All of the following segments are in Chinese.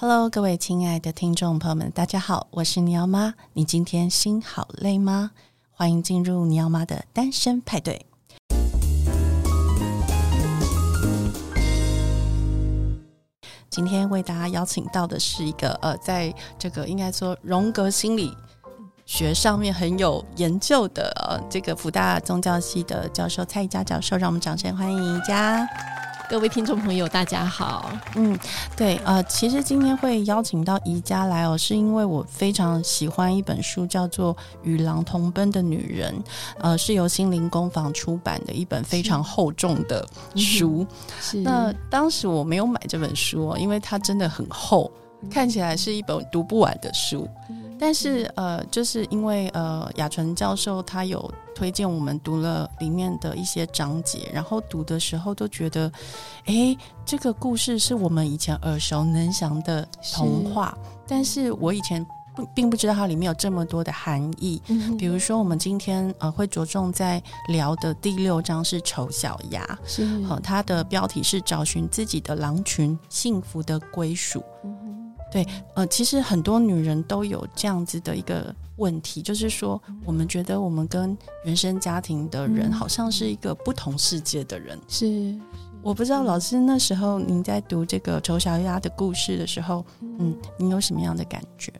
Hello，各位亲爱的听众朋友们，大家好，我是尼奥妈。你今天心好累吗？欢迎进入尼奥妈的单身派对。今天为大家邀请到的是一个呃，在这个应该说荣格心理学上面很有研究的呃，这个辅大宗教系的教授蔡宜佳教授，让我们掌声欢迎宜佳。各位听众朋友，大家好。嗯，对，呃，其实今天会邀请到宜家来哦，是因为我非常喜欢一本书，叫做《与狼同奔的女人》，呃，是由心灵工坊出版的一本非常厚重的书。是。那当时我没有买这本书哦，因为它真的很厚，看起来是一本读不完的书。但是呃，就是因为呃，雅纯教授他有推荐我们读了里面的一些章节，然后读的时候都觉得，哎，这个故事是我们以前耳熟能详的童话，是。但是我以前不并不知道它里面有这么多的含义。嗯、比如说，我们今天呃会着重在聊的第六章是丑小鸭，是。好，它的标题是找寻自己的狼群，幸福的归属。嗯对，呃，其实很多女人都有这样子的一个问题，就是说，我们觉得我们跟原生家庭的人好像是一个不同世界的人。是，我不知道老师那时候您在读这个丑小鸭的故事的时候，嗯，你有什么样的感觉？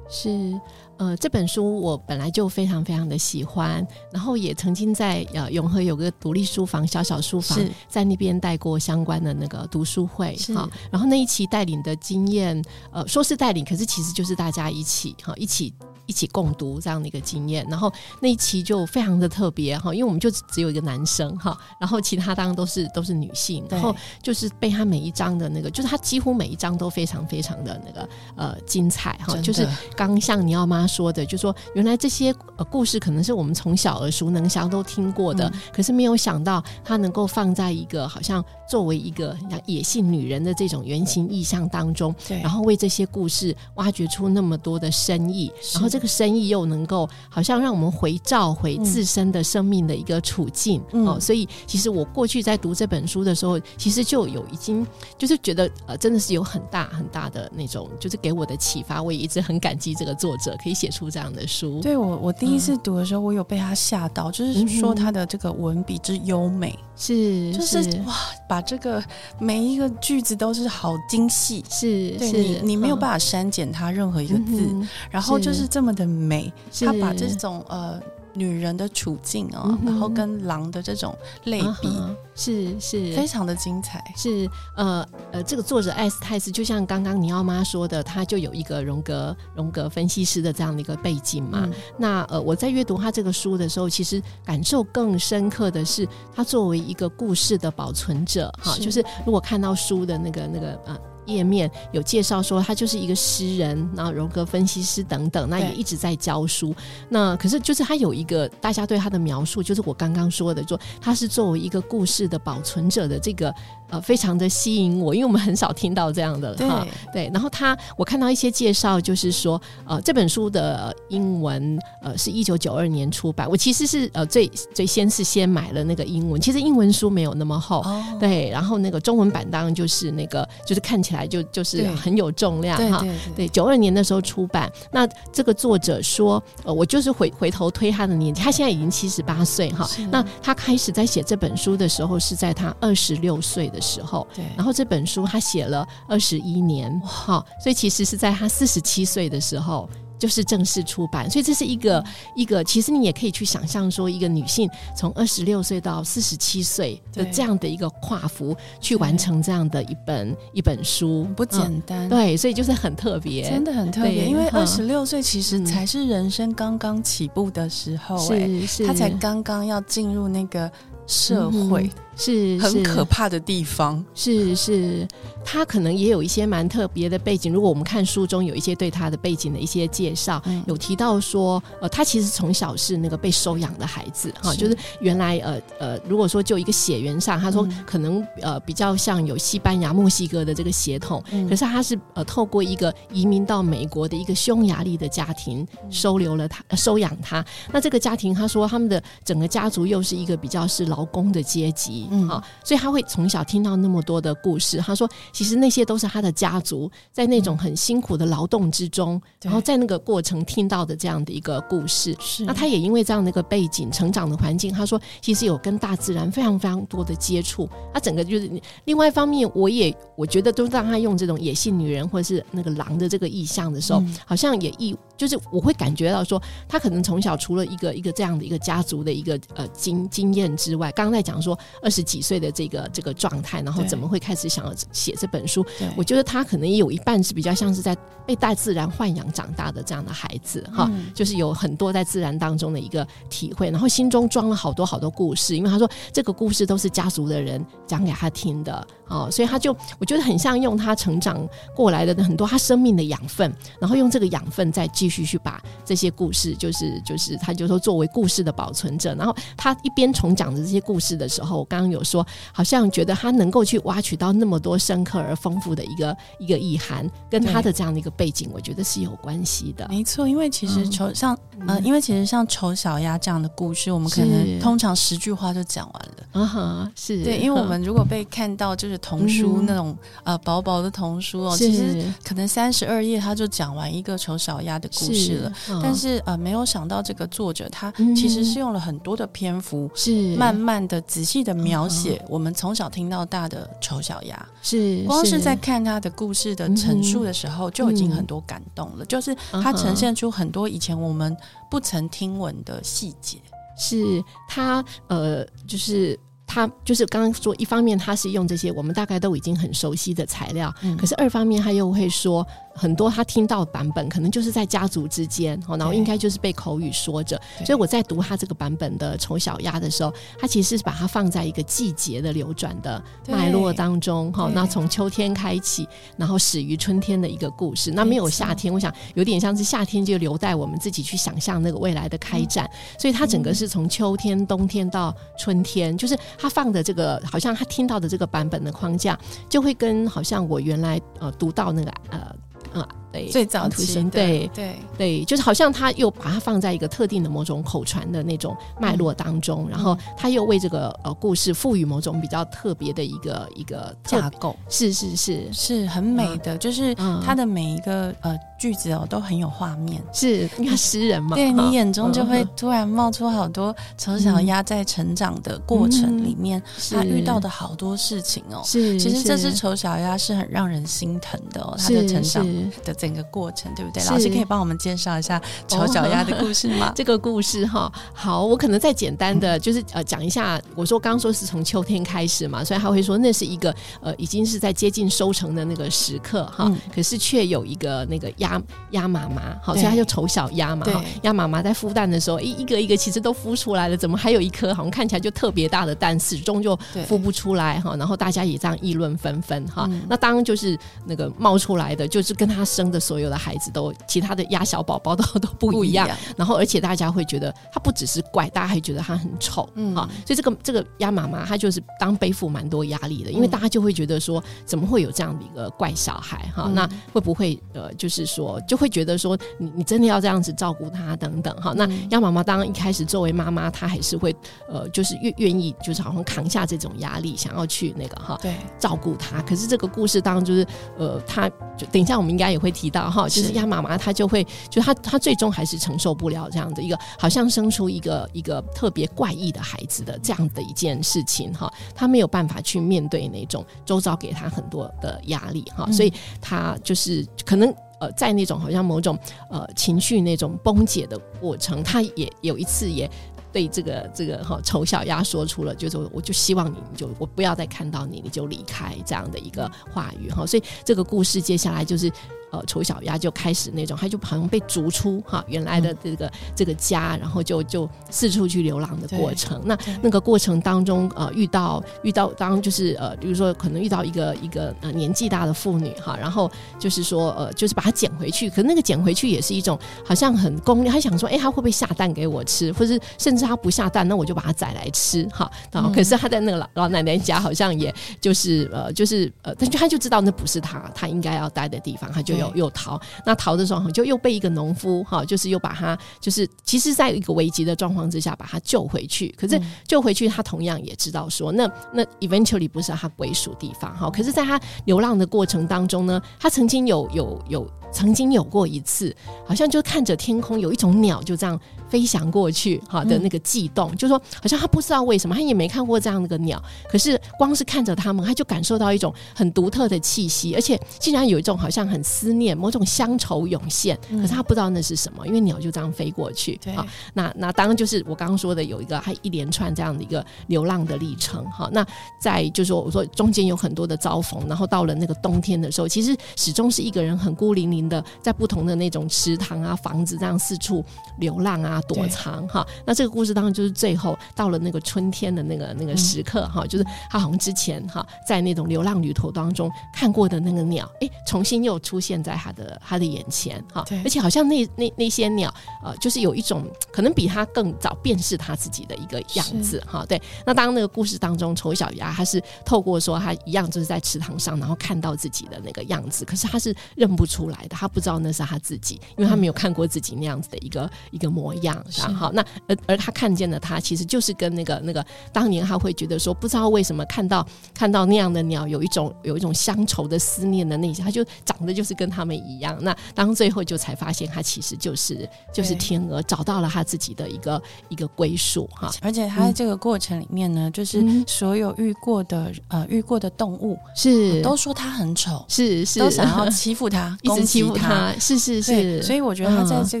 是，呃，这本书我本来就非常非常的喜欢，然后也曾经在呃永和有个独立书房，小小书房，在那边带过相关的那个读书会哈、哦。然后那一期带领的经验，呃，说是带领，可是其实就是大家一起哈、哦，一起。一起共读这样的一个经验，然后那一期就非常的特别哈，因为我们就只有一个男生哈，然后其他当然都是都是女性，然后就是被他每一章的那个，就是他几乎每一章都非常非常的那个呃精彩哈，就是刚像你要妈说的，就说原来这些呃故事可能是我们从小耳熟能详都听过的，嗯、可是没有想到他能够放在一个好像作为一个像野性女人的这种原型意象当中，对，然后为这些故事挖掘出那么多的深意，然后。这个深意又能够好像让我们回照回自身的生命的一个处境、嗯、哦，所以其实我过去在读这本书的时候，其实就有已经就是觉得呃，真的是有很大很大的那种，就是给我的启发。我也一直很感激这个作者可以写出这样的书。对我，我第一次读的时候，我有被他吓到，嗯、就是说他的这个文笔之优美，是就是，是哇，把这个每一个句子都是好精细，是对是你你没有办法删减它任何一个字，嗯、然后就是。这么。的美，他把这种呃女人的处境啊、哦，嗯、然后跟狼的这种类比，啊、是是非常的精彩。是呃呃，这个作者艾斯泰斯，就像刚刚尼奥妈说的，他就有一个荣格荣格分析师的这样的一个背景嘛。嗯、那呃，我在阅读他这个书的时候，其实感受更深刻的是，他作为一个故事的保存者，哈，就是如果看到书的那个那个呃。页面有介绍说，他就是一个诗人，然后荣格分析师等等，那也一直在教书。那可是就是他有一个大家对他的描述，就是我刚刚说的，说他是作为一个故事的保存者的这个。呃，非常的吸引我，因为我们很少听到这样的哈对。对，然后他，我看到一些介绍，就是说，呃，这本书的英文，呃，是一九九二年出版。我其实是呃，最最先是先买了那个英文，其实英文书没有那么厚，哦、对。然后那个中文版当然就是那个，就是看起来就就是很有重量哈。对，九二年的时候出版。那这个作者说，呃，我就是回回头推他的年纪，他现在已经七十八岁哈。是那他开始在写这本书的时候，是在他二十六岁的时候，对，然后这本书他写了二十一年，哈哇，所以其实是在他四十七岁的时候就是正式出版，所以这是一个、嗯、一个，其实你也可以去想象说，一个女性从二十六岁到四十七岁的这样的一个跨幅去完成这样的一本一本书，不简单、嗯，对，所以就是很特别，真的很特别，因为二十六岁其实才是人生刚刚起步的时候、欸，哎，是他才刚刚要进入那个社会。嗯是很可怕的地方，是是，他可能也有一些蛮特别的背景。如果我们看书中有一些对他的背景的一些介绍，嗯、有提到说，呃，他其实从小是那个被收养的孩子，哈，就是原来呃呃，如果说就一个血缘上，他说可能、嗯、呃比较像有西班牙、墨西哥的这个血统，嗯、可是他是呃透过一个移民到美国的一个匈牙利的家庭收留了他，呃、收养他。那这个家庭，他说他们的整个家族又是一个比较是劳工的阶级。哈、嗯哦，所以他会从小听到那么多的故事。他说，其实那些都是他的家族在那种很辛苦的劳动之中，嗯、然后在那个过程听到的这样的一个故事。是，那他也因为这样的一个背景、成长的环境，他说，其实有跟大自然非常非常多的接触。他整个就是另外一方面，我也我觉得都让他用这种野性女人或者是那个狼的这个意象的时候，嗯、好像也意就是我会感觉到说，他可能从小除了一个一个这样的一个家族的一个呃经经验之外，刚刚在讲说二十几岁的这个这个状态，然后怎么会开始想要写这本书？我觉得他可能也有一半是比较像是在被大自然豢养长大的这样的孩子哈，嗯、就是有很多在自然当中的一个体会，然后心中装了好多好多故事，因为他说这个故事都是家族的人讲给他听的。哦，所以他就我觉得很像用他成长过来的很多他生命的养分，然后用这个养分再继续去把这些故事，就是就是他就说作为故事的保存者。然后他一边重讲着这些故事的时候，我刚刚有说，好像觉得他能够去挖取到那么多深刻而丰富的一个一个意涵，跟他的这样的一个背景，我觉得是有关系的。没错，因为其实丑像呃，因为其实像丑小鸭这样的故事，我们可能通常十句话就讲完了。啊哈，是对，因为我们如果被看到就是。童书那种呃薄薄的童书哦，其实可能三十二页他就讲完一个丑小鸭的故事了。是但是呃没有想到这个作者他其实是用了很多的篇幅，是慢慢的仔细的描写我们从小听到大的丑小鸭。是光是在看他的故事的陈述的时候就已经很多感动了，就是他呈现出很多以前我们不曾听闻的细节。是他呃就是。他就是刚刚说，一方面他是用这些我们大概都已经很熟悉的材料，嗯、可是二方面他又会说。很多他听到的版本可能就是在家族之间，然后应该就是被口语说着。所以我在读他这个版本的《丑小鸭》的时候，他其实是把它放在一个季节的流转的脉络当中，哈。那从秋天开启，然后始于春天的一个故事。那没有夏天，我想有点像是夏天就留待我们自己去想象那个未来的开展。所以他整个是从秋天、冬天到春天，就是他放的这个，好像他听到的这个版本的框架，就会跟好像我原来呃读到那个呃。啊，对，最早出生，对对对，就是好像他又把它放在一个特定的某种口传的那种脉络当中，嗯、然后他又为这个呃故事赋予某种比较特别的一个一个架构，是是是是很美的，嗯、就是他的每一个呃。句子哦，都很有画面，是因为诗人嘛？对，你眼中就会突然冒出好多丑小鸭在成长的过程里面，他遇到的好多事情哦。是，其实这只丑小鸭是很让人心疼的哦，它的成长的整个过程，对不对？老师可以帮我们介绍一下丑小鸭的故事吗？这个故事哈，好，我可能再简单的就是呃讲一下。我说刚刚说是从秋天开始嘛，所以他会说那是一个呃已经是在接近收成的那个时刻哈，可是却有一个那个鸭。鸭妈妈，好，所以它就丑小鸭嘛。鸭妈妈在孵蛋的时候，一一个一个其实都孵出来了，怎么还有一颗好像看起来就特别大的蛋，始终就孵不出来哈。然后大家也这样议论纷纷哈。那当就是那个冒出来的，就是跟他生的所有的孩子都，其他的鸭小宝宝都都不一样。然后而且大家会觉得他不只是怪，大家还觉得他很丑，嗯啊。所以这个这个鸭妈妈她就是当背负蛮多压力的，因为大家就会觉得说，怎么会有这样的一个怪小孩哈？那会不会呃，就是说就。会觉得说你你真的要这样子照顾他等等哈，那鸭妈妈当然一开始作为妈妈，她还是会呃，就是愿愿意就是好像扛下这种压力，想要去那个哈，对，照顾他。可是这个故事当中就是呃，他就等一下我们应该也会提到哈，就是鸭妈妈她就会就她她最终还是承受不了这样的一个好像生出一个一个特别怪异的孩子的这样的一件事情哈，她没有办法去面对那种周遭给她很多的压力哈，所以她就是可能。呃，在那种好像某种呃情绪那种崩解的过程，他也有一次也对这个这个哈丑小鸭说出了，就是我就希望你，你就我不要再看到你，你就离开这样的一个话语哈。所以这个故事接下来就是。呃，丑小鸭就开始那种，他就好像被逐出哈原来的这个、嗯、这个家，然后就就四处去流浪的过程。那那个过程当中，呃，遇到遇到当就是呃，比如说可能遇到一个一个呃年纪大的妇女哈，然后就是说呃，就是把它捡回去。可是那个捡回去也是一种好像很功利，他想说，哎，他会不会下蛋给我吃？或是甚至他不下蛋，那我就把它宰来吃哈。然后可是他在那个老老奶奶家，好像也就是呃，就是呃，但就他就知道那不是他他应该要待的地方，他就有。又又逃。那逃的时候就又被一个农夫哈，就是又把他就是其实在一个危急的状况之下把他救回去。可是救回去，他同样也知道说，那那 eventually 不是他归属地方哈。可是，在他流浪的过程当中呢，他曾经有有有曾经有过一次，好像就看着天空有一种鸟就这样。飞翔过去，哈的那个悸动，嗯、就是说，好像他不知道为什么，他也没看过这样的个鸟，可是光是看着他们，他就感受到一种很独特的气息，而且竟然有一种好像很思念、某种乡愁涌现。可是他不知道那是什么，因为鸟就这样飞过去。对，好，那那当然就是我刚刚说的，有一个还一连串这样的一个流浪的历程。哈，那在就是说，我说中间有很多的遭逢，然后到了那个冬天的时候，其实始终是一个人很孤零零的，在不同的那种池塘啊、房子这样四处流浪啊。躲藏哈，那这个故事当然就是最后到了那个春天的那个那个时刻哈，就是他好像之前哈在那种流浪旅途当中看过的那个鸟，哎，重新又出现在他的他的眼前哈，而且好像那那那些鸟呃，就是有一种可能比他更早辨识他自己的一个样子哈，对。那当那个故事当中，丑小鸭他是透过说他一样就是在池塘上，然后看到自己的那个样子，可是他是认不出来的，他不知道那是他自己，因为他没有看过自己那样子的一个一个模样。然后，那而而他看见的他，其实就是跟那个那个当年他会觉得说，不知道为什么看到看到那样的鸟，有一种有一种乡愁的思念的那些，他就长得就是跟他们一样。那当最后就才发现，他其实就是就是天鹅找到了他自己的一个一个归属哈。而且他在这个过程里面呢，嗯、就是所有遇过的呃遇过的动物是、呃、都说他很丑，是是。都想要欺负他，一直欺负他，是是是。所以我觉得他在这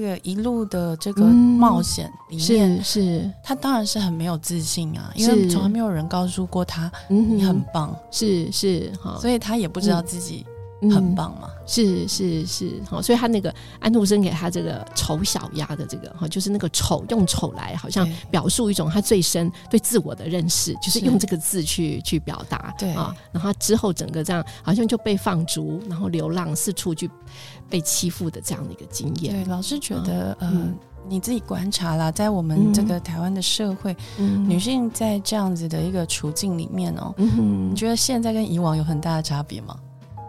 个一路的这个冒险。嗯里面是，是他当然是很没有自信啊，因为从来没有人告诉过他你很棒，是是哈，所以他也不知道自己很棒嘛，是是是。好，所以他那个安徒生给他这个丑小鸭的这个哈，就是那个丑用丑来好像表述一种他最深对自我的认识，就是用这个字去去表达，对。啊，然后之后整个这样好像就被放逐，然后流浪四处去被欺负的这样的一个经验，对，老师觉得呃。你自己观察啦，在我们这个台湾的社会，嗯、女性在这样子的一个处境里面哦，嗯、你觉得现在跟以往有很大的差别吗？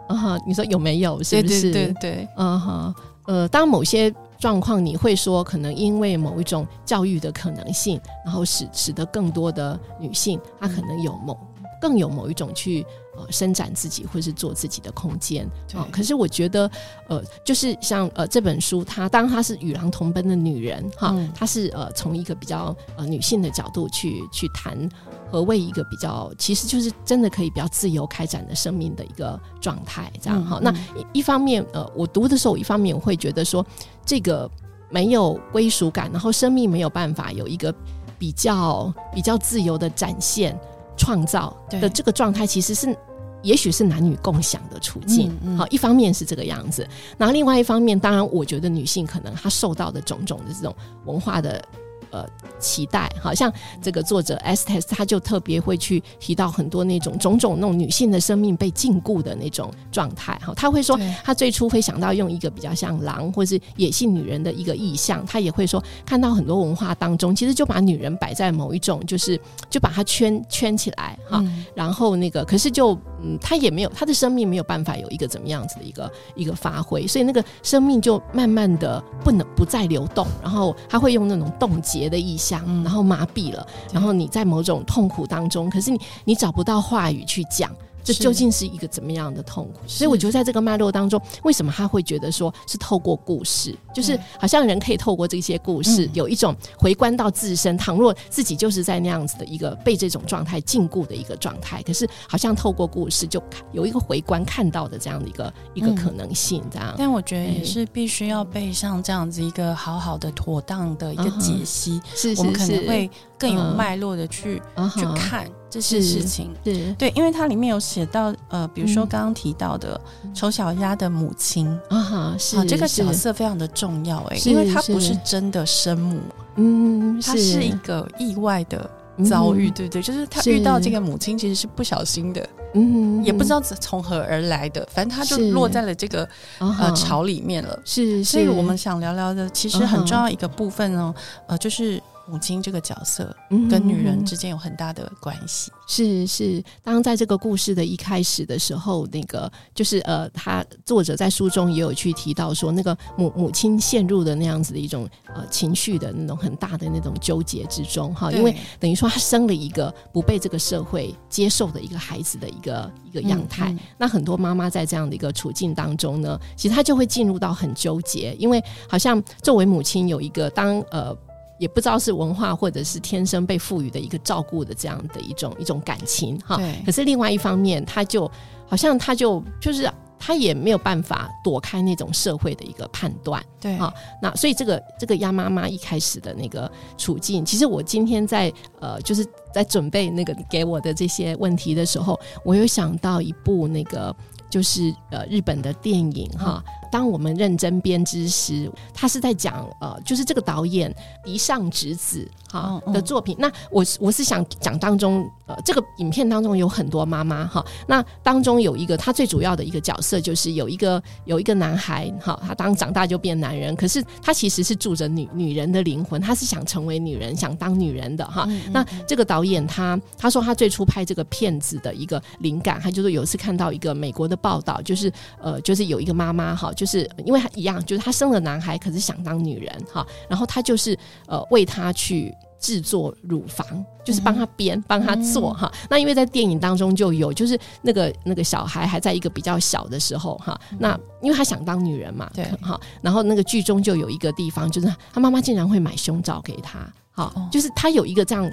啊哈，你说有没有？是不是？对对对，啊哈，呃，当某些状况你会说，可能因为某一种教育的可能性，然后使使得更多的女性，她可能有某更有某一种去。呃，伸展自己或是做自己的空间啊。可是我觉得，呃，就是像呃这本书，它当她是与狼同奔的女人哈，她、嗯、是呃从一个比较呃女性的角度去去谈何谓一个比较，其实就是真的可以比较自由开展的生命的一个状态，这样哈。嗯、那一,一方面，呃，我读的时候，一方面我会觉得说，这个没有归属感，然后生命没有办法有一个比较比较自由的展现创造的这个状态，其实是。也许是男女共享的处境，好，一方面是这个样子，然后另外一方面，当然，我觉得女性可能她受到的种种的这种文化的。呃，期待，好像这个作者 Estes 他就特别会去提到很多那种种种那种女性的生命被禁锢的那种状态，哈，他会说他最初会想到用一个比较像狼或是野性女人的一个意象，他也会说看到很多文化当中，其实就把女人摆在某一种，就是就把它圈圈起来，哈，嗯、然后那个可是就嗯，他也没有他的生命没有办法有一个怎么样子的一个一个发挥，所以那个生命就慢慢的不能不再流动，然后他会用那种冻结。的意象，然后麻痹了，然后你在某种痛苦当中，可是你你找不到话语去讲。这究竟是一个怎么样的痛苦？所以我觉得在这个脉络当中，为什么他会觉得说是透过故事，就是好像人可以透过这些故事，有一种回观到自身。嗯、倘若自己就是在那样子的一个被这种状态禁锢的一个状态，可是好像透过故事就有一个回观看到的这样的一个一个可能性，这样。但我觉得也是必须要被像这样子一个好好的妥当的一个解析，是、uh 我们可能会更有脉络的去、uh 去看。这些事情，对对，因为它里面有写到，呃，比如说刚刚提到的丑小鸭的母亲。啊，哈，是这个角色非常的重要，哎，因为它不是真的生母，嗯，它是一个意外的遭遇，对不对？就是他遇到这个母亲其实是不小心的，嗯，也不知道从何而来的，反正他就落在了这个呃巢里面了，是，所以我们想聊聊的，其实很重要一个部分哦，呃，就是。母亲这个角色跟女人之间有很大的关系。是是，当在这个故事的一开始的时候，那个就是呃，他作者在书中也有去提到说，那个母母亲陷入的那样子的一种呃情绪的那种很大的那种纠结之中哈，因为等于说她生了一个不被这个社会接受的一个孩子的一个一个样态。嗯嗯、那很多妈妈在这样的一个处境当中呢，其实她就会进入到很纠结，因为好像作为母亲有一个当呃。也不知道是文化或者是天生被赋予的一个照顾的这样的一种一种感情哈。对。可是另外一方面，他就好像他就就是他也没有办法躲开那种社会的一个判断。对啊。那所以这个这个鸭妈妈一开始的那个处境，其实我今天在呃就是在准备那个给我的这些问题的时候，我有想到一部那个就是呃日本的电影哈。嗯当我们认真编织时，他是在讲呃，就是这个导演嫡上直子哈的作品。那我我是想讲当中呃，这个影片当中有很多妈妈哈。那当中有一个他最主要的一个角色，就是有一个有一个男孩哈，他当长大就变男人，可是他其实是住着女女人的灵魂，他是想成为女人，想当女人的哈。嗯嗯，那这个导演他他说他最初拍这个片子的一个灵感，他就是有一次看到一个美国的报道，就是呃，就是有一个妈妈哈。就是因为他一样，就是他生了男孩，可是想当女人哈，然后他就是呃为他去制作乳房，就是帮他编、帮、嗯、他做哈。那因为在电影当中就有，就是那个那个小孩还在一个比较小的时候哈，那因为他想当女人嘛，对哈，然后那个剧中就有一个地方，就是他妈妈竟然会买胸罩给他，好，就是他有一个这样。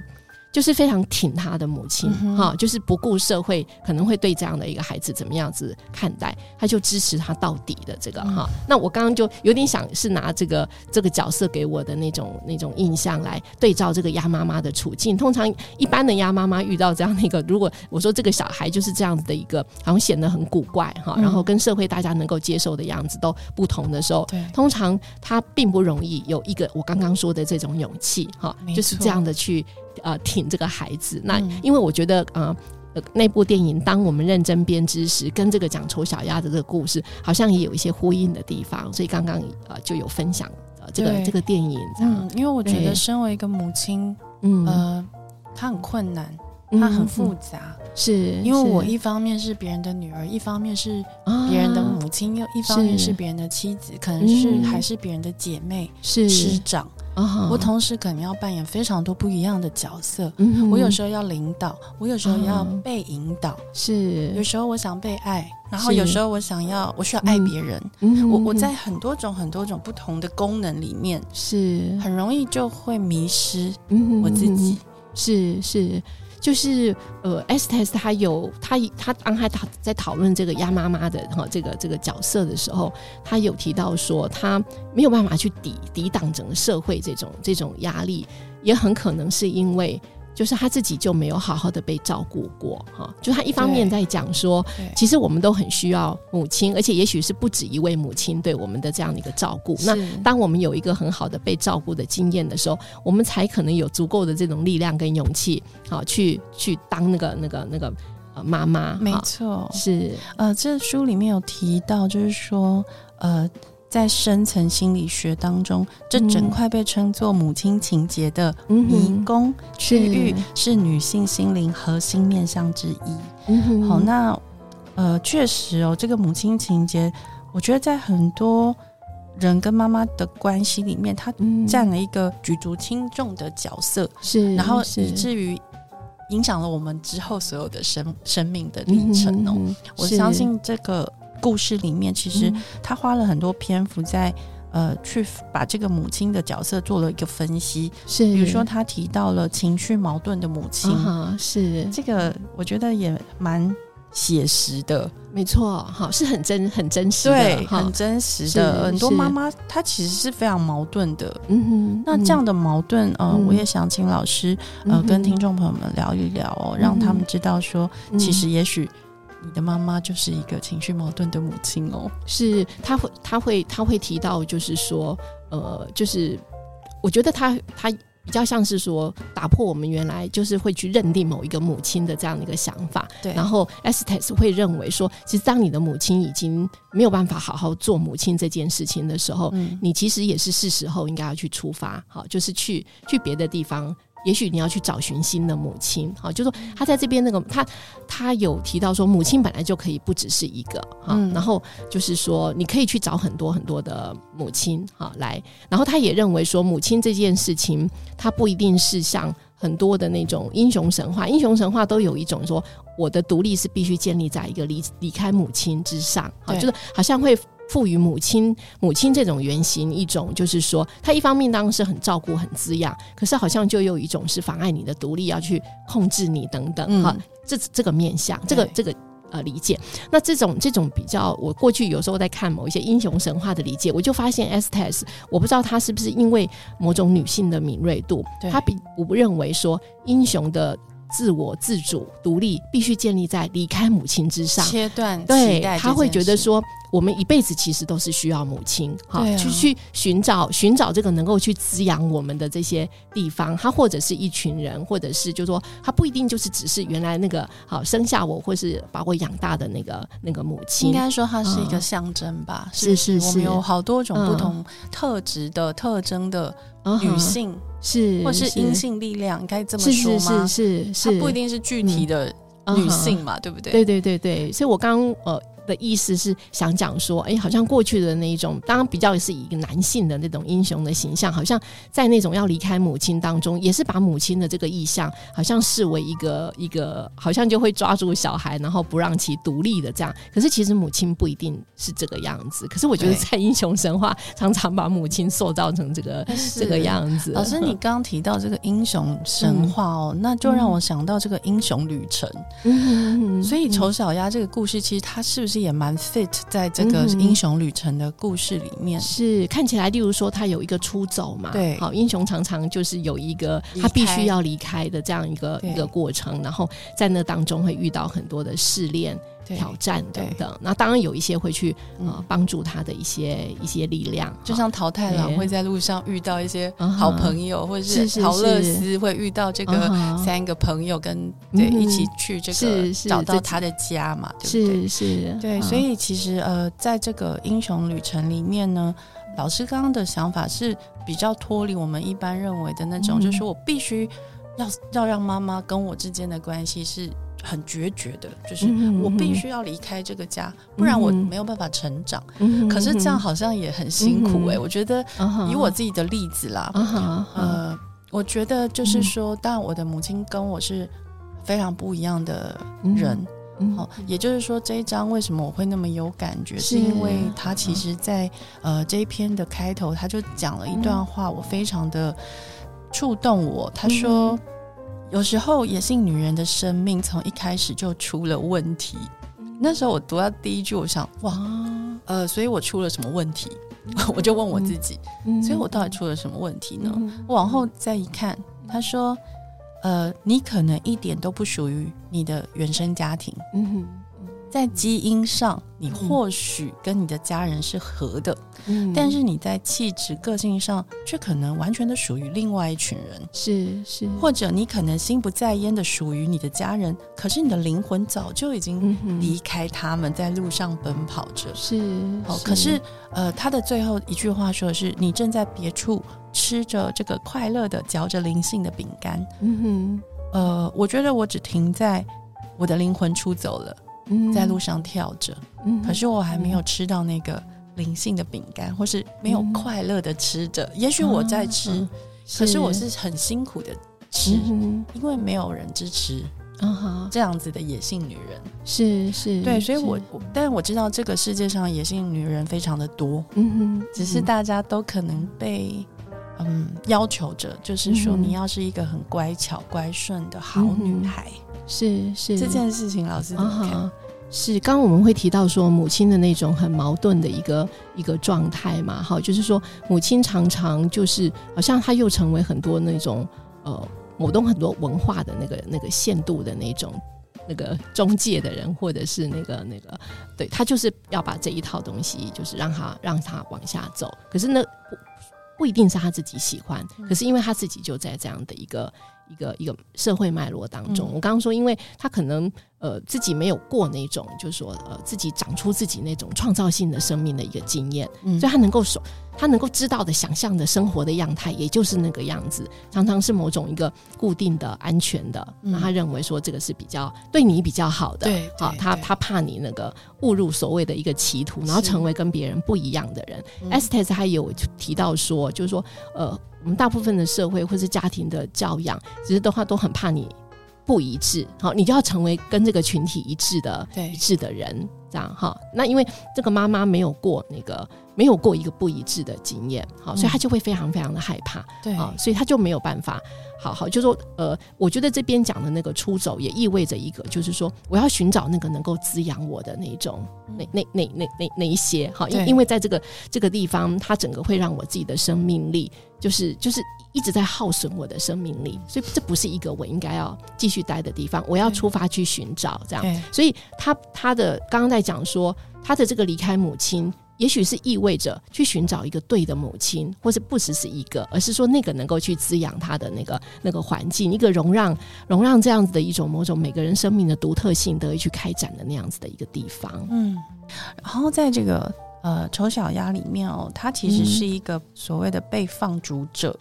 就是非常挺他的母亲哈、嗯，就是不顾社会可能会对这样的一个孩子怎么样子看待，他就支持他到底的这个哈、嗯。那我刚刚就有点想是拿这个这个角色给我的那种那种印象来对照这个鸭妈妈的处境。通常一般的鸭妈妈遇到这样的一个，如果我说这个小孩就是这样子的一个，好像显得很古怪哈，然后跟社会大家能够接受的样子都不同的时候，对，通常他并不容易有一个我刚刚说的这种勇气哈，就是这样的去。呃，挺这个孩子。那因为我觉得，呃，那部电影当我们认真编织时，跟这个讲丑小鸭的这个故事，好像也有一些呼应的地方。所以刚刚呃就有分享呃这个这个电影这样。嗯，因为我觉得身为一个母亲，嗯，呃，她很困难，她很复杂，嗯、是因为我一方面是别人的女儿，一方面是别人的母亲，又、啊、一方面是别人的妻子，可能是、嗯、还是别人的姐妹，是师长。Uh-huh. 我同时可能要扮演非常多不一样的角色。嗯，我有时候要领导，我有时候要被引导。是、uh-huh.，有时候我想被爱，然后有时候我想要，我需要爱别人。嗯，我我在很多种很多种不同的功能里面，是很容易就会迷失我自己。是是。就是呃，Estes 他有他他当他讨在讨论这个鸭妈妈的哈这个这个角色的时候，他有提到说他没有办法去抵抵挡整个社会这种这种压力，也很可能是因为。就是他自己就没有好好的被照顾过哈，就他一方面在讲说，其实我们都很需要母亲，而且也许是不止一位母亲对我们的这样的一个照顾。那当我们有一个很好的被照顾的经验的时候，我们才可能有足够的这种力量跟勇气，好去去当那个那个那个呃妈妈。没错，是呃，这书里面有提到，就是说呃。在深层心理学当中，这整块被称作母亲情节的迷宫区域，是女性心灵核心面向之一。嗯、好，那呃，确实哦，这个母亲情节，我觉得在很多人跟妈妈的关系里面，它占了一个举足轻重的角色。是，然后以至于影响了我们之后所有的生生命的历程哦、嗯。我相信这个。故事里面，其实他花了很多篇幅在呃，去把这个母亲的角色做了一个分析。是，比如说他提到了情绪矛盾的母亲，啊、是这个，我觉得也蛮写实的。没错，哈，是很真、很真实的，对，很真实的。很多妈妈她其实是非常矛盾的。嗯哼，那这样的矛盾，呃，嗯、我也想请老师呃，跟听众朋友们聊一聊哦，嗯、让他们知道说，其实也许。你的妈妈就是一个情绪矛盾的母亲哦，是，她会，她会，她会提到，就是说，呃，就是我觉得她，她比较像是说打破我们原来就是会去认定某一个母亲的这样的一个想法。对，然后 Estes 会认为说，其实当你的母亲已经没有办法好好做母亲这件事情的时候，嗯，你其实也是是时候应该要去出发，好，就是去去别的地方。也许你要去找寻新的母亲，好，就说他在这边那个他他有提到说，母亲本来就可以不只是一个，哈，然后就是说你可以去找很多很多的母亲，哈，来，然后他也认为说，母亲这件事情，它不一定是像很多的那种英雄神话，英雄神话都有一种说，我的独立是必须建立在一个离离开母亲之上，啊，就是好像会。赋予母亲母亲这种原型一种，就是说，他一方面当然是很照顾、很滋养，可是好像就有一种是妨碍你的独立，要去控制你等等。哈、嗯，这这个面向，这个这个呃理解。那这种这种比较，我过去有时候在看某一些英雄神话的理解，我就发现 Estes，我不知道他是不是因为某种女性的敏锐度，他比我不认为说英雄的。自我自主独立必须建立在离开母亲之上，切断对，他会觉得说，我们一辈子其实都是需要母亲，哈、啊、去去寻找寻找这个能够去滋养我们的这些地方。他或者是一群人，或者是就是说他不一定就是只是原来那个好生下我或是把我养大的那个那个母亲。应该说它是一个象征吧？嗯、是是是，我们有好多种不同特质的、嗯、特征的女性。是，或是阴性力量，该这么说吗？是是是是，它不一定是具体的女性嘛，嗯、对不对？对对对对，所以我刚呃。的意思是想讲说，哎，好像过去的那一种，当然比较是以一个男性的那种英雄的形象，好像在那种要离开母亲当中，也是把母亲的这个意象，好像视为一个一个，好像就会抓住小孩，然后不让其独立的这样。可是其实母亲不一定是这个样子。可是我觉得在英雄神话常常把母亲塑造成这个这个样子。老师，你刚刚提到这个英雄神话哦，嗯、那就让我想到这个英雄旅程。嗯，所以丑小鸭这个故事，其实它是不是？也蛮 fit 在这个英雄旅程的故事里面，嗯、是看起来，例如说他有一个出走嘛，对，好，英雄常常就是有一个他必须要离开的这样一个一个过程，然后在那当中会遇到很多的试炼。挑战等等，那当然有一些会去呃帮助他的一些一些力量，就像桃太郎会在路上遇到一些好朋友，或者是桃乐丝会遇到这个三个朋友跟对一起去这个找到他的家嘛，对不对？是。是，对，所以其实呃，在这个英雄旅程里面呢，老师刚刚的想法是比较脱离我们一般认为的那种，就是我必须要要让妈妈跟我之间的关系是。很决绝的，就是我必须要离开这个家，不然我没有办法成长。可是这样好像也很辛苦哎、我觉得以我自己的例子啦，呃，我觉得就是说，当然我的母亲跟我是非常不一样的人。好、也就是说，这一章为什么我会那么有感觉，是，是因为他其实在呃这一篇的开头，他就讲了一段话，我非常的触动我。他说。有时候，野性女人的生命从一开始就出了问题。那时候我读到第一句，我想，哇，呃，所以我出了什么问题？我就问我自己，所以我到底出了什么问题呢？我往后再一看，他说，呃，你可能一点都不属于你的原生家庭。在基因上，你或许跟你的家人是合的，嗯，但是你在气质、个性上却可能完全的属于另外一群人，是是，或者你可能心不在焉的属于你的家人，可是你的灵魂早就已经离开他们，在路上奔跑着，是哦。可是，呃，他的最后一句话说的是：你正在别处吃着这个快乐的嚼着灵性的饼干，嗯哼，呃，我觉得我只停在我的灵魂出走了。在路上跳着，嗯、可是我还没有吃到那个灵性的饼干，或是没有快乐的吃着。嗯、也许我在吃，啊、可是我是很辛苦的吃，嗯、因为没有人支持。这样子的野性女人。是是，对，所以我，我但我知道这个世界上野性女人非常的多，嗯哼，只是大家都可能被嗯要求着，就是说你要是一个很乖巧、乖顺的好女孩。嗯是是这件事情，老师怎么看？是刚刚我们会提到说母亲的那种很矛盾的一个一个状态嘛？哈，就是说母亲常常就是好像她又成为很多那种呃某种很多文化的那个那个限度的那种那个中介的人，或者是那个那个对，她就是要把这一套东西就是让她让她往下走。可是呢，不一定是他自己喜欢，可是因为他自己就在这样的一个一个一个社会脉络当中。我刚刚说，因为他可能。呃，自己没有过那种，就是说，呃，自己长出自己那种创造性的生命的一个经验，嗯，所以他能够说，他能够知道的、想象的生活的样态，也就是那个样子，常常是某种一个固定的、安全的。那、嗯、他认为说这个是比较对你比较好的，对，好，他他怕你那个误入所谓的一个歧途，然后成为跟别人不一样的人。Estes 他有提到说，就是说，呃，我们大部分的社会或是家庭的教养，其实的话都很怕你。不一致，好，你就要成为跟这个群体一致的、对。一致的人，这样哈。那因为这个妈妈没有过那个，没有过一个不一致的经验，好，所以她就会非常非常的害怕，对啊，所以她就没有办法。好好，就说呃，我觉得这边讲的那个出走，也意味着一个，就是说我要寻找那个能够滋养我的那种，那那那那那那一些，哈，因因为在这个这个地方，它整个会让我自己的生命力，就是就是一直在耗损我的生命力，所以这不是一个我应该要继续待的地方，我要出发去寻找这样，所以他他的刚刚在讲说他的这个离开母亲。也许是意味着去寻找一个对的母亲，或是不只是一个，而是说那个能够去滋养他的那个那个环境，一个容让容让这样子的一种某种每个人生命的独特性得以去开展的那样子的一个地方。嗯，然后在这个呃丑小鸭里面哦，它其实是一个所谓的被放逐者。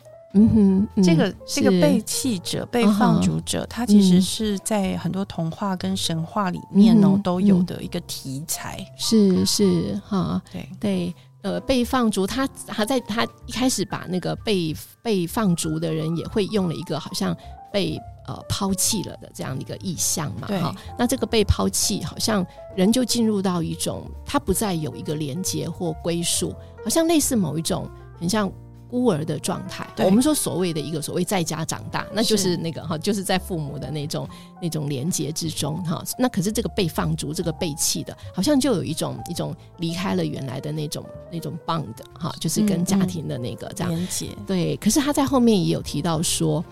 哼，嗯。这个这个被弃者、被放逐者，他其实是在很多童话跟神话里面哦、嗯、都有的一个题材。是是哈，对。对，呃，被放逐，他他在他一开始把那个被被放逐的人也会用了一个好像被呃抛弃了的这样的一个意象嘛。对，那这个被抛弃，好像人就进入到一种他不再有一个连接或归属，好像类似某一种很像。孤儿的状态，我们说所谓的一个所谓在家长大，那就是那个哈，就是在父母的那种那种连接之中哈。那可是这个被放逐，这个被弃的，好像就有一种一种离开了原来的那种那种 bond 哈，就是跟家庭的那个这样连接。对，可是他在后面也有提到说，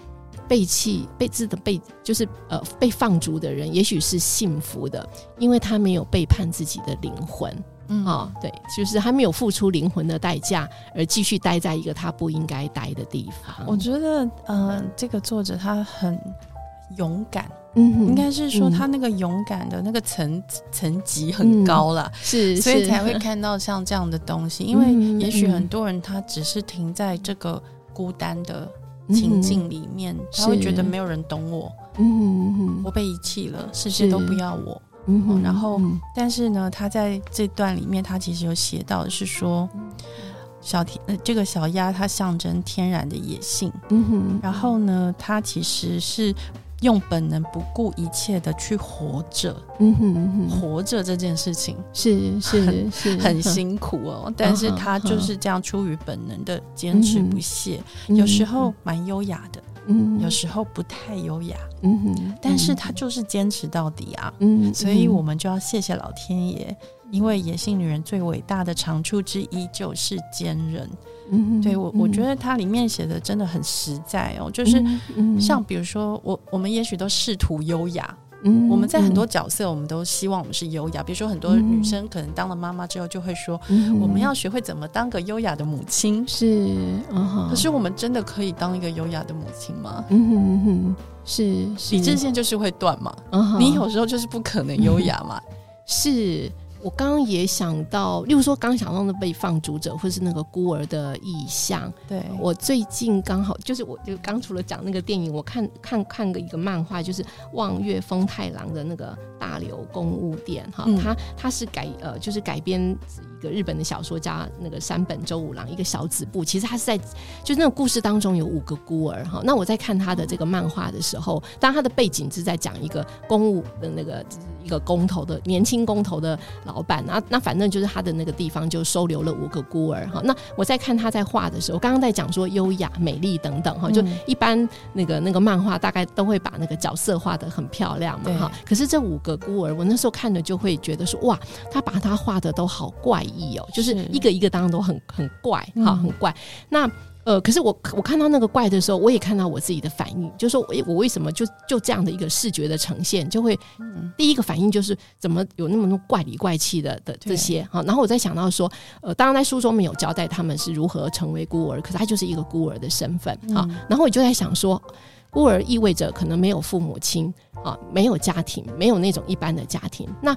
被弃被自的被就是呃被放逐的人，也许是幸福的，因为他没有背叛自己的灵魂。嗯，哦，对，就是他没有付出灵魂的代价，而继续待在一个他不应该待的地方。我觉得，呃，这个作者他很勇敢，嗯，应该是说他那个勇敢的那个层层级很高了，是，所以才会看到像这样的东西。因为也许很多人他只是停在这个孤单的情境里面，他会觉得没有人懂我，嗯，我被遗弃了，世界都不要我。嗯哼，然后，嗯、但是呢，他在这段里面，他其实有写到的是说，小天呃，这个小鸭它象征天然的野性，嗯哼，然后呢，它其实是用本能不顾一切的去活着，嗯哼，嗯哼，活着这件事情。是是是。很辛苦哦，嗯、但是他就是这样出于本能的坚持不懈，嗯、有时候蛮优雅的。嗯，有时候不太优雅，嗯哼，但是他就是坚持到底啊，嗯，所以。我们就要谢谢老天爷，因为野性女人最伟大的长处之一就是坚韧，嗯，对我我觉得它里面写的真的很实在哦，就是像比如说我我们也许都试图优雅。嗯，我们在很多角色，我们都希望我们是优雅。比如说，很多女生可能当了妈妈之后，就会说，我们要学会怎么当个优雅的母亲。是，可是我们真的可以当一个优雅的母亲吗？嗯哼哼，是，理智线就是会断嘛。你有时候就是不可能优雅嘛。是。我刚刚也想到，例如说，刚想到的被放逐者，或是那个孤儿的意象。对，我最近刚好就是，我就刚除了讲那个电影，我看看看个一个漫画，就是望月风太郎的那个大流公务店哈，他他是改呃，就是改编。一个日本的小说家，那个山本周五郎，一个小子部，其实他是在就那个故事当中有五个孤儿哈。那我在看他的这个漫画的时候，当他的背景是在讲一个公务的那个一个工头的年轻工头的老板，啊那反正就是他的那个地方就收留了五个孤儿哈。那我在看他在画的时候，刚刚在讲说优雅、美丽等等哈，就一般那个那个漫画大概都会把那个角色画得很漂亮嘛哈。可是这五个孤儿，我那时候看了就会觉得说哇，他把他画的都好怪。异哦，就是一个一个当然都很很怪哈，很怪。那呃，可是我我看到那个怪的时候，我也看到我自己的反应，就是说，我为什么就就这样的一个视觉的呈现，就会、嗯、第一个反应就是怎么有那么多怪里怪气的的这些哈，然后我再想到说，呃，当然在书中没有交代他们是如何成为孤儿，可是他就是一个孤儿的身份啊、嗯。然后我就在想说，孤儿意味着可能没有父母亲啊，没有家庭，没有那种一般的家庭，那。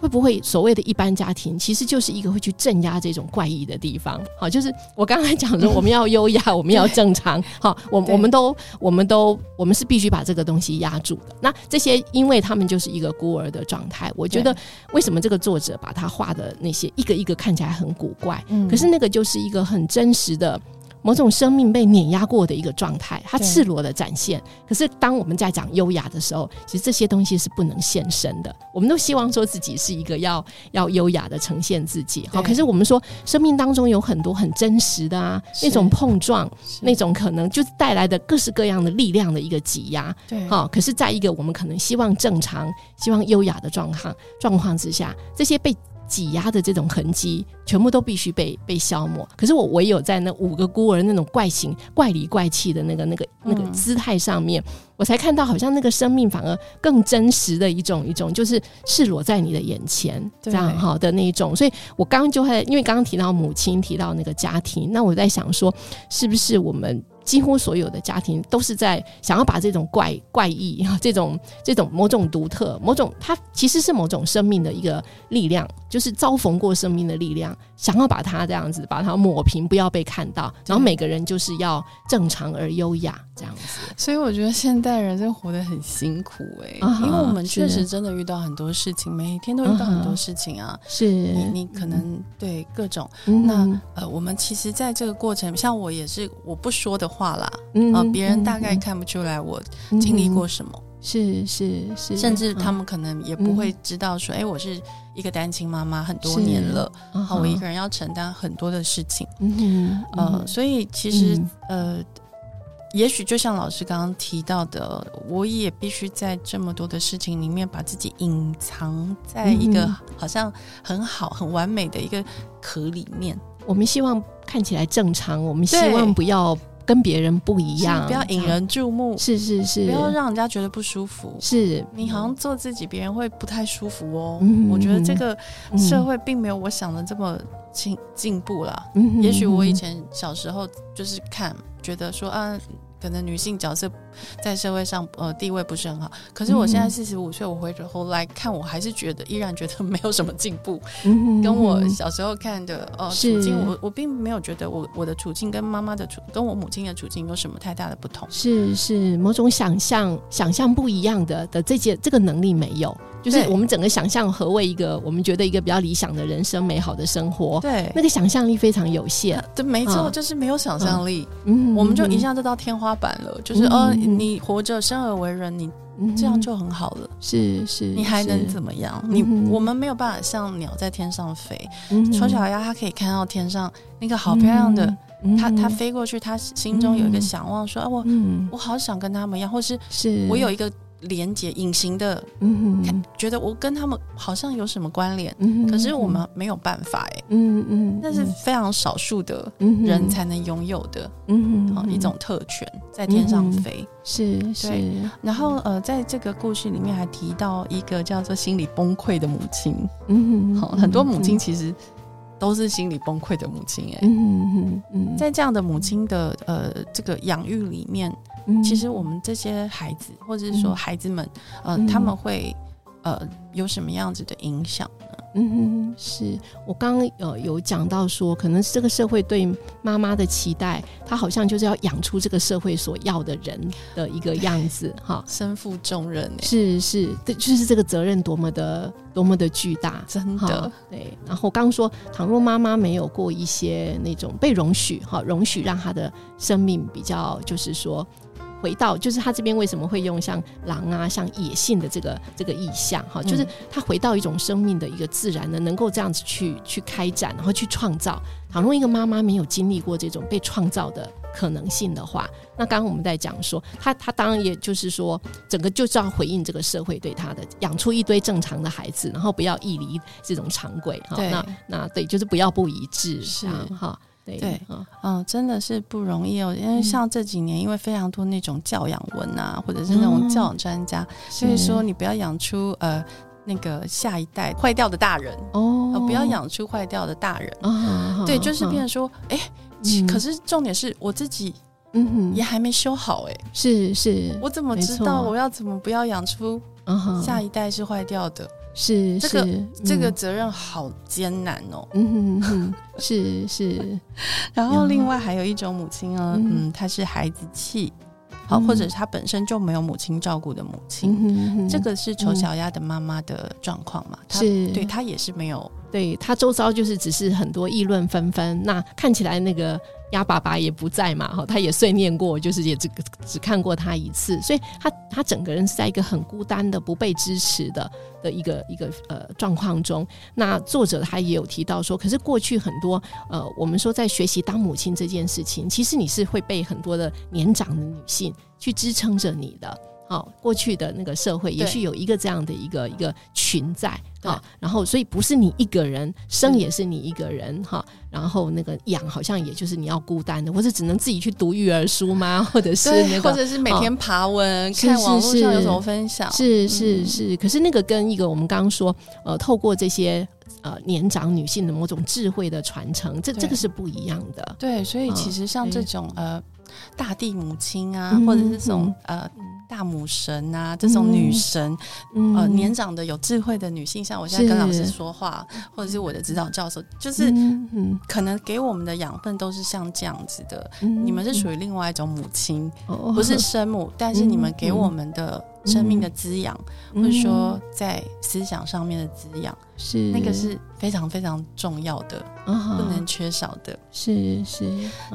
会不会所谓的一般家庭，其实就是一个会去镇压这种怪异的地方？好，就是我刚才讲的，我们要优雅，我们要正常。好，我我们都，我们都，我们是必须把这个东西压住的。那这些，因为他们就是一个孤儿的状态。我觉得，为什么这个作者把他画的那些一个一个看起来很古怪，可是那个就是一个很真实的。某种生命被碾压过的一个状态，它赤裸的展现。可是当我们在讲优雅的时候，其实这些东西是不能现身的。我们都希望说自己是一个要要优雅的呈现自己。好，可是我们说生命当中有很多很真实的啊，那种碰撞，那种可能就带来的各式各样的力量的一个挤压。对，好，可是在一个我们可能希望正常、希望优雅的状况状况之下，这些被。挤压的这种痕迹，全部都必须被被消磨。可是我唯有在那五个孤儿那种怪形、怪里怪气的那个、那个、那个姿态上面，嗯，我才看到好像那个生命反而更真实的一种一种，就是赤裸在你的眼前这样哈的那一种。所以我刚刚就会因为刚刚提到母亲，提到那个家庭，那我在想说，是不是我们？几乎所有的家庭都是在想要把这种怪怪异，这种这种某种独特、某种它其实是某种生命的一个力量，就是遭逢过生命的力量，想要把它这样子把它抹平，不要被看到。然后每个人就是要正常而优雅这样子。所以我觉得现代人真的活得很辛苦哎、欸，因为我们确实真的遇到很多事情，每一天都遇到很多事情啊。是你你可能对各种、嗯、那呃，我们其实在这个过程，像我也是我不说的话。话啦，嗯，啊，别人大概看不出来我经历过什么，是是是，甚至他们可能也不会知道说，哎、我是一个单亲妈妈很多年了，好，我一个人要承担很多的事情，嗯呃，所以其实、嗯、呃，也许就像老师刚刚提到的，我也必须在这么多的事情里面把自己隐藏在一个好像很好很完美的一个壳里面。我们希望看起来正常，我们希望不要。跟别人不一样，不要引人注目，是是是，不要让人家觉得不舒服。是你好像做自己，别人会不太舒服哦。嗯，我觉得这个社会并没有我想的这么进进步了。嗯，也许我以前小时候就是看，觉得说啊。可能女性角色在社会上呃地位不是很好，可是我现在四十五岁，我回头来看，我还是觉得依然觉得没有什么进步。嗯，跟我小时候看的呃处境，我我并没有觉得我我的处境跟妈妈的处跟我母亲的处境有什么太大的不同。是是，某种想象想象不一样的的这些这个能力没有。就是我们整个想象何谓一个我们觉得一个比较理想的人生、美好的生活，对，那个想象力非常有限。对，没错、嗯，就是没有想象力。嗯，我们就一下就到天花板了。嗯、就是呃、你活着生而为人，你这样就很好了。是是，你还能怎么样？你我们没有办法像鸟在天上飞。丑小鸭它可以看到天上那个好漂亮的，它它飞过去，它心中有一个想望，说啊，我我好想跟他们一样，或是是。我有一个。连接隐形的，嗯哼，觉得我跟他们好像有什么关联，嗯，可是我们没有办法，哎，嗯嗯，那是非常少数的人才能拥有的，嗯哼，一种特权，在天上飞，是是。然后呃，在这个故事里面还提到一个叫做心理崩溃的母亲，嗯哼，很多母亲其实都是心理崩溃的母亲，哎，嗯嗯，在这样的母亲的呃这个养育里面。其实我们这些孩子，或者是说孩子们，嗯、呃，他们会呃有什么样子的影响呢？嗯，是我刚刚有有讲到说，可能这个社会对妈妈的期待，她好像就是要养出这个社会所要的人的一个样子，哈，身负重任，是是，对，就是这个责任多么的多么的巨大，真的，对。然后刚刚说，倘若妈妈没有过一些那种被容许，哈，容许让她的生命比较，就是说。回到就是他这边为什么会用像狼啊、像野性的这个这个意象哈，就是他回到一种生命的一个自然的，能够这样子去去开展，然后去创造。倘若一个妈妈没有经历过这种被创造的可能性的话，那刚刚我们在讲说，他他当然也就是说，整个就是要回应这个社会对他的养出一堆正常的孩子，然后不要异离这种常规哈。那那对，就是不要不一致是哈。对对，嗯，真的是不容易哦。因为像这几年，因为非常多那种教养文啊，或者是那种教养专家，所以说你不要养出呃那个下一代坏掉的大人哦，不要养出坏掉的大人。对，就是变成说，哎，可是重点是我自己。嗯哼，也还没修好哎、欸，是是，我怎么知道我要怎么不要养出下一代是坏掉的？是这个这个责任好艰难哦。嗯哼，是是。然后另外还有一种母亲呢，嗯，她是孩子气，好，或者是她本身就没有母亲照顾的母亲，这个是丑小鸭的妈妈的状况嘛？是，对她也是没有，对他周遭就是只是很多议论纷纷，那看起来那个。鸭爸爸也不在嘛，哈，他也碎念过，就是也只只看过他一次，所以他他整个人是在一个很孤单的、不被支持的的一个一个呃状况中。那作者他也有提到说，可是过去很多呃，我们说在学习当母亲这件事情，其实你是会被很多的年长的女性去支撑着你的。好，过去的那个社会也许有一个这样的一个一个群在，好，然后所以不是你一个人生也是你一个人哈，然后那个养好像也就是你要孤单的，或者只能自己去读育儿书吗？或者是那个，或者是每天爬文看网络上有什么分享？是是是，可是那个跟一个我们刚刚说呃，透过这些呃年长女性的某种智慧的传承，这这个是不一样的。对，所以其实像这种呃大地母亲啊，或者是这种呃。大母神啊，这种女神，嗯、呃，年长的有智慧的女性，像我现在跟老师说话，或者是我的指导教授，就是可能给我们的养分都是像这样子的。嗯、你们是属于另外一种母亲，嗯、不是生母，嗯、但是你们给我们的。生命的滋养，嗯、或者说在思想上面的滋养，是。那个是非常非常重要的，哦、不能缺少的。是是，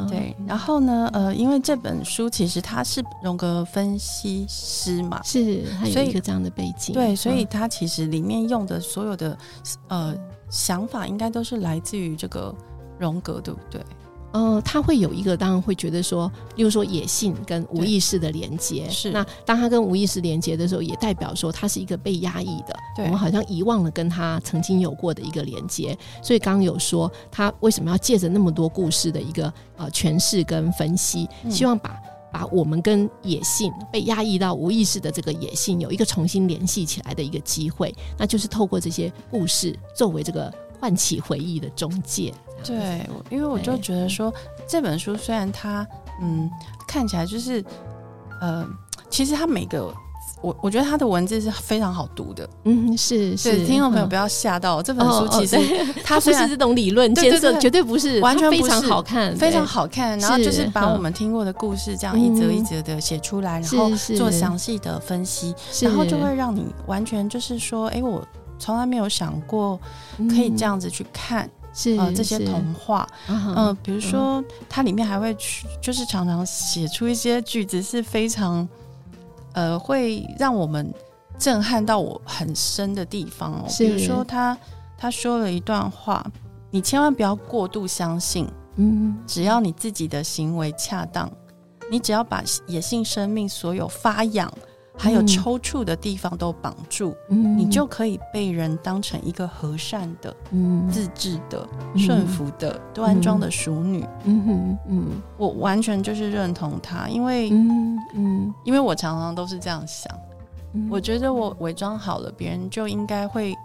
对。然后呢，呃，因为这本书其实他是荣格分析师嘛，是，所以一个这样的背景，对，所以他其实里面用的所有的呃想法，应该都是来自于这个荣格，对不对？呃，他会有一个，当然会觉得说，例如说野性跟无意识的连接。是，那当他跟无意识连接的时候，也代表说他是一个被压抑的。对，我们好像遗忘了跟他曾经有过的一个连接。所以刚刚有说，他为什么要借着那么多故事的一个呃诠释跟分析，希望把把我们跟野性被压抑到无意识的这个野性有一个重新联系起来的一个机会，那就是透过这些故事作为这个唤起回忆的中介。对，因为我就觉得说，这本书虽然它嗯看起来就是呃，其实它每个我我觉得它的文字是非常好读的。嗯，是是，听众朋友不要吓到，这本书其实它不是这种理论建设，绝对不是，完全非常好看，非常好看。然后就是把我们听过的故事这样一则一则的写出来，然后做详细的分析，然后就会让你完全就是说，哎，我从来没有想过可以这样子去看。是呃，这些童话，嗯、呃，比如说它里面还会去，就是常常写出一些句子是非常，呃，会让我们震撼到我很深的地方哦。比如说他他说了一段话，你千万不要过度相信，嗯，只要你自己的行为恰当，你只要把野性生命所有发痒。还有抽搐的地方都绑住，嗯、你就可以被人当成一个和善的、嗯、自制的、顺服的、嗯、端庄的淑女。嗯。嗯，嗯。我完全就是认同她，因为，嗯嗯、因为我常常都是这样想，嗯、我觉得我伪装好了，别人就应该会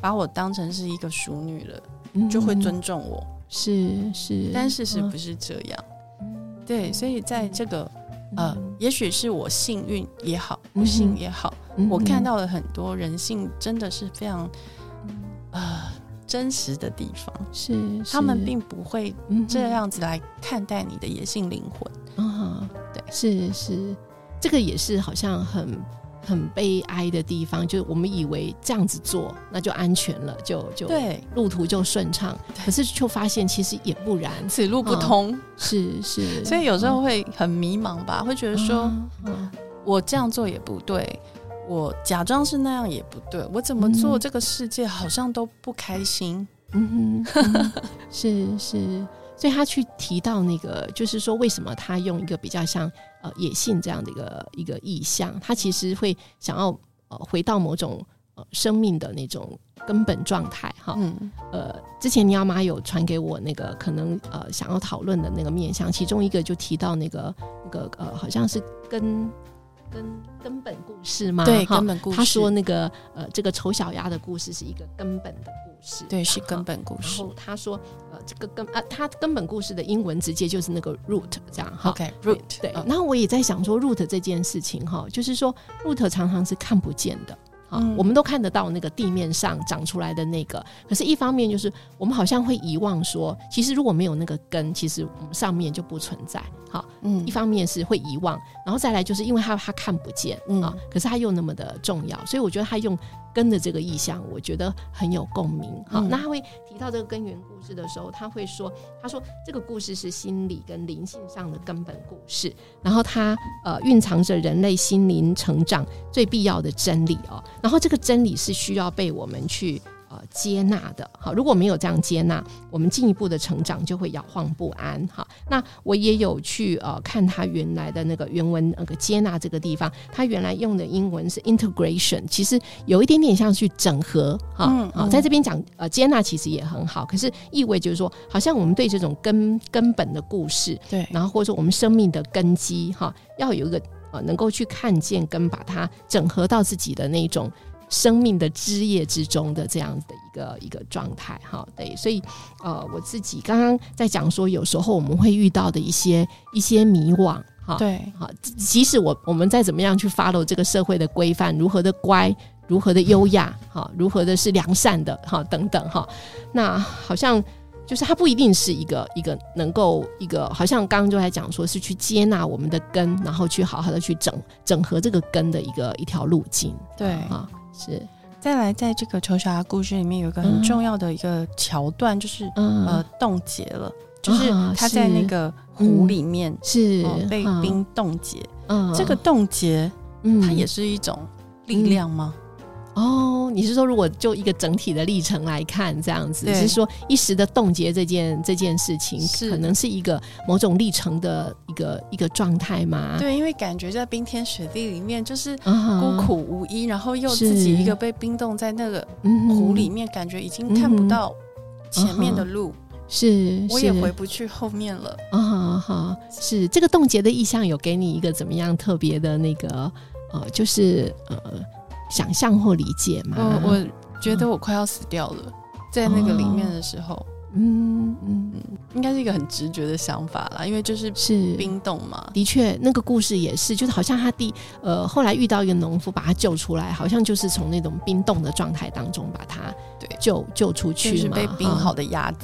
把我当成是一个淑女了，嗯、就会尊重我。是是，但事实不是这样。嗯、对，所以在这个。呃，也许是我幸运也好，不幸也好，嗯、我看到了很多人性真的是非常呃真实的地方。是，是。他们并不会这样子来看待你的野性灵魂。嗯，对，是是，这个也是好像很。很悲哀的地方，就是我们以为这样子做那就安全了，就就对。路途就顺畅，可是却发现其实也不然，此路不通。嗯、是是，所以有时候会很迷茫吧，会觉得说，我这样做也不对，我假装是那样也不对，我怎么做这个世界好像都不开心。嗯哼，嗯 是是。所以他去提到那个，就是说，为什么他用一个比较像呃野性这样的一个一个意象，他其实会想要呃回到某种呃生命的那种根本状态哈。嗯，呃，之前尼奥妈有传给我那个可能呃想要讨论的那个面向，其中一个就提到那个那个呃好像是跟。跟根本故事吗？对，根本故事。他说那个呃，这个丑小鸭的故事是一个根本的故事，对，是根本故事。然后他说呃，这个根啊，他根本故事的英文直接就是那个 root 这样哈。OK，root。对，然后我也在想说 root 这件事情哈，就是说 root 常常是看不见的。嗯、我们都看得到那个地面上长出来的那个，可是，一方面就是我们好像会遗忘说，其实如果没有那个根，其实我们上面就不存在。好，嗯，一方面是会遗忘，然后再来就是因为他他看不见啊、嗯，可是他又那么的重要，所以我觉得他用。根的这个意象，我觉得很有共鸣。好、嗯，那他会提到这个根源故事的时候，他会说：“他说这个故事是心理跟灵性上的根本故事，然后它呃蕴藏着人类心灵成长最必要的真理哦。然后这个真理是需要被我们去。”呃，接纳的好，如果没有这样接纳，我们进一步的成长就会摇晃不安。哈，那我也有去呃看他原来的那个原文那个接纳这个地方，他原来用的英文是 integration，其实有一点点像去整合哈。嗯，好，在这边讲呃接纳其实也很好，可是意味就是说，好像我们对这种根根本的故事，对，然后或者说我们生命的根基哈，要有一个呃能够去看见跟把它整合到自己的那种。生命的枝叶之中的这样的一个一个状态，哈，对，所以呃，我自己刚刚在讲说，有时候我们会遇到的一些一些迷惘，哈，对，好，即使我我们再怎么样去 follow 这个社会的规范，如何的乖，如何的优雅，哈，如何的是良善的，哈，等等，哈，那好像就是它不一定是一个一个能够一个，好像刚刚就在讲说是去接纳我们的根，然后去好好的去整整合这个根的一个一条路径，对。啊。是，再来，在这个丑小鸭故事里面有一个很重要的一个桥段，嗯、就是、嗯、呃冻结了，就是他在那个湖里面、嗯、是、呃、被冰冻结，嗯，这个冻结，嗯，它也是一种力量吗？嗯哦，你是说如果就一个整体的历程来看，这样子，是说一时的冻结这件这件事情，是。可能是一个某种历程的一个一个状态吗？对，因为感觉在冰天雪地里面，就是孤苦无依，然后又自己一个被冰冻在那个湖里面，感觉已经看不到前面的路，是我也回不去后面了。啊哈，是这个冻结的意象有给你一个怎么样特别的那个呃，就是呃。想象或理解吗？嗯，我觉得我快要死掉了，嗯、在那个里面的时候，嗯嗯，应该是一个很直觉的想法啦，因为就是是冰冻嘛。的确，那个故事也是，就是好像他第呃后来遇到一个农夫把他救出来，好像就是从那种冰冻的状态当中把他对救救出去嘛，就是被冰好的鸭子。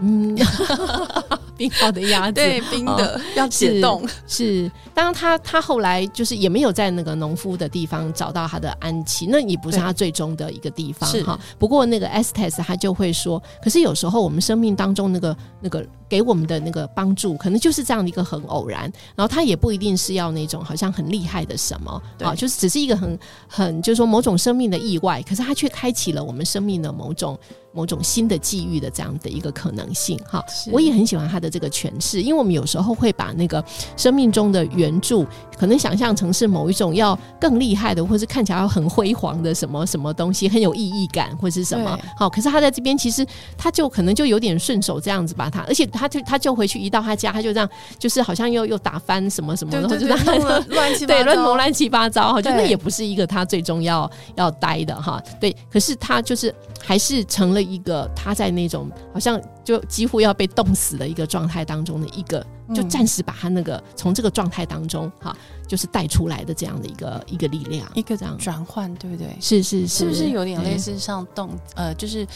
嗯，冰好的鸭子，对，冰的、哦、要解冻。是，当然他他后来就是也没有在那个农夫的地方找到他的安息，那也不是他最终的一个地方哈。不过那个 Estes 他就会说，可是有时候我们生命当中那个那个。给我们的那个帮助，可能就是这样的一个很偶然，然后他也不一定是要那种好像很厉害的什么啊，就是只是一个很很就是说某种生命的意外，可是他却开启了我们生命的某种某种新的际遇的这样的一个可能性哈。我也很喜欢他的这个诠释，因为我们有时候会把那个生命中的援助，可能想象成是某一种要更厉害的，或是看起来要很辉煌的什么什么东西，很有意义感或是什么好，可是他在这边其实他就可能就有点顺手这样子把他，而且他。就他就回去，一到他家，他就这样，就是好像又又打翻什么什么，然后就这样乱七八糟，对，乱弄乱七八糟，哈，就那也不是一个他最终要要待的哈，对。可是他就是还是成了一个他在那种好像就几乎要被冻死的一个状态当中的一个，就暂时把他那个从这个状态当中哈，就是带出来的这样的一个一个力量，一个这样转换，对不对？是是是，是不是有点类似像冻呃，就是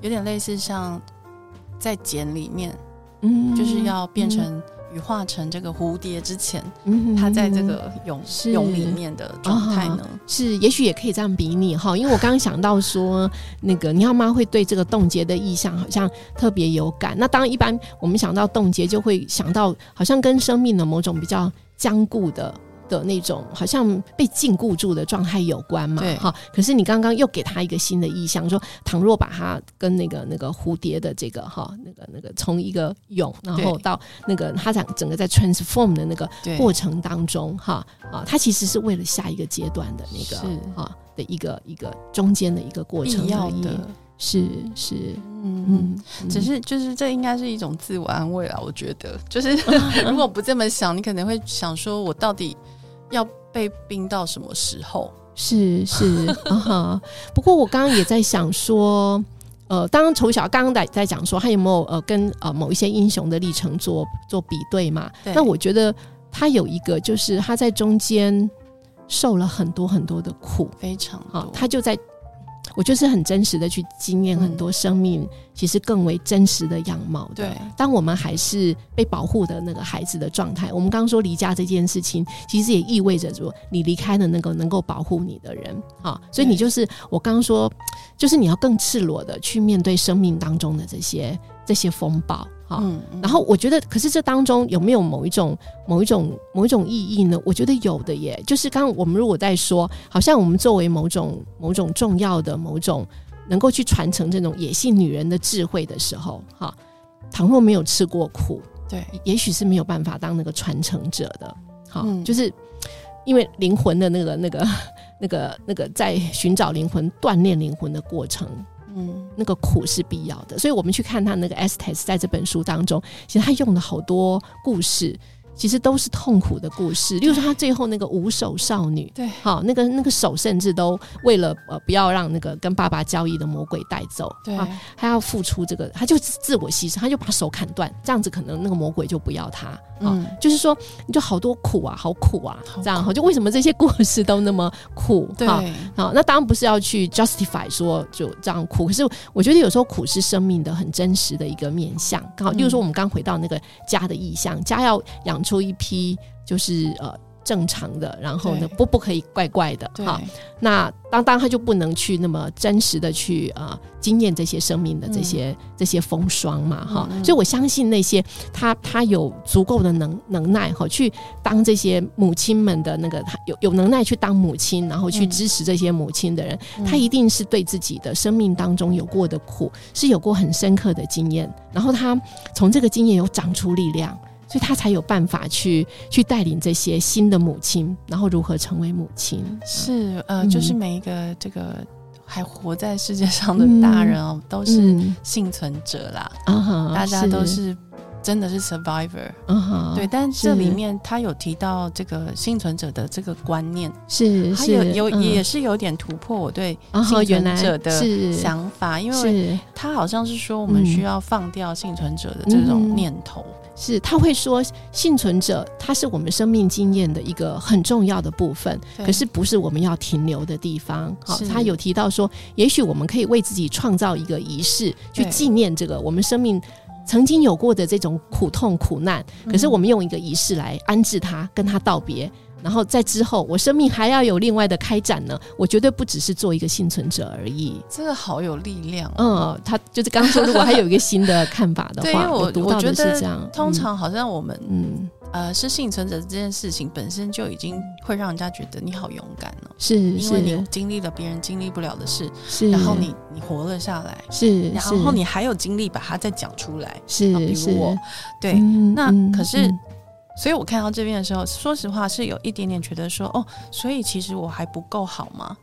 有点类似像在茧里面。嗯，就是要变成羽化成这个蝴蝶之前，嗯，它在这个蛹蛹里面的状态呢？是，也许也可以这样比拟哈，因为我刚刚想到说，那个你要妈会对这个冻结的意象好像特别有感。那当然，一般我们想到冻结，就会想到好像跟生命的某种比较僵固的的那种好像被禁锢住的状态有关嘛？哈。可是你刚刚又给他一个新的意象，说倘若把它跟那个那个蝴蝶的这个哈，那个那个从一个蛹，然后到那个它整整个在 transform 的那个过程当中，哈啊，它其实是为了下一个阶段的那个啊的一个一个中间的一个过程而已。是是，嗯嗯，只是就是这应该是一种自我安慰啦。我觉得，就是 如果不这么想，你可能会想说，我到底要被冰到什么时候？是是 啊，不过我刚刚也在想说，呃，当从小刚刚在在讲说，他有没有呃跟呃某一些英雄的历程做做比对嘛？对。那我觉得他有一个，就是他在中间受了很多很多的苦，非常好，他就在。我就是很真实的去经验很多生命，其实更为真实的样貌的。对，当我们还是被保护的那个孩子的状态，我们刚刚说离家这件事情，其实也意味着说你离开了那个能够保护你的人啊，所以你就是我刚刚说，就是你要更赤裸的去面对生命当中的这些这些风暴。好，嗯嗯、然后我觉得，可是这当中有没有某一种、某一种、某一种意义呢？我觉得有的耶。就是刚刚我们如果在说，好像我们作为某种、某种重要的、某种能够去传承这种野性女人的智慧的时候，哈，倘若没有吃过苦，对，也许是没有办法当那个传承者的。好，嗯、就是因为灵魂的那个、那个、那个、那个，在寻找灵魂、锻炼灵魂的过程。嗯，那个苦是必要的，所以我们去看他那个 Estes 在这本书当中，其实他用了好多故事。其实都是痛苦的故事，例如说他最后那个无手少女，对，好，那个那个手甚至都为了呃不要让那个跟爸爸交易的魔鬼带走，对，他要付出这个，他就自我牺牲，他就把手砍断，这样子可能那个魔鬼就不要他，嗯，就是说你就好多苦啊，好苦啊，这样哈，就为什么这些故事都那么苦？对，好，那当然不是要去 justify 说就这样苦，可是我觉得有时候苦是生命的很真实的一个面相，刚好，例如说我们刚回到那个家的意象，家要养。出一批就是呃正常的，然后呢不不可以怪怪的哈。那当当他就不能去那么真实的去呃经验这些生命的这些、嗯、这些风霜嘛哈。所以我相信那些他他有足够的能能耐哈，去当这些母亲们的那个他有有能耐去当母亲，然后去支持这些母亲的人，嗯、他一定是对自己的生命当中有过的苦是有过很深刻的经验，然后他从这个经验有长出力量。所以他才有办法去去带领这些新的母亲，然后如何成为母亲？是呃，嗯、就是每一个这个还活在世界上的大人哦，嗯、都是幸存者啦。嗯、大家都是真的是 survivor。嗯、对，但这里面他有提到这个幸存者的这个观念，是他有有、嗯、也是有点突破我对幸存者的想法，因为他好像是说我们需要放掉幸存者的这种念头。嗯是，他会说，幸存者他是我们生命经验的一个很重要的部分，可是不是我们要停留的地方。好是，他有提到说，也许我们可以为自己创造一个仪式，去纪念这个我们生命曾经有过的这种苦痛苦难。可是我们用一个仪式来安置他，跟他道别。然后在之后，我生命还要有另外的开展呢。我绝对不只是做一个幸存者而已。这个好有力量。嗯，他就是刚刚说，如果还有一个新的看法的话，对，因为我，我读到的是这样。通常好像我们，嗯呃，是幸存者这件事情本身就已经会让人家觉得你好勇敢了。是，因为你经历了别人经历不了的事，是，然后你你活了下来，是，然后你还有精力把它再讲出来，是，比如我，对，那可是。所以我看到这边的时候，说实话是有一点点觉得说，哦，所以其实我还不够好吗？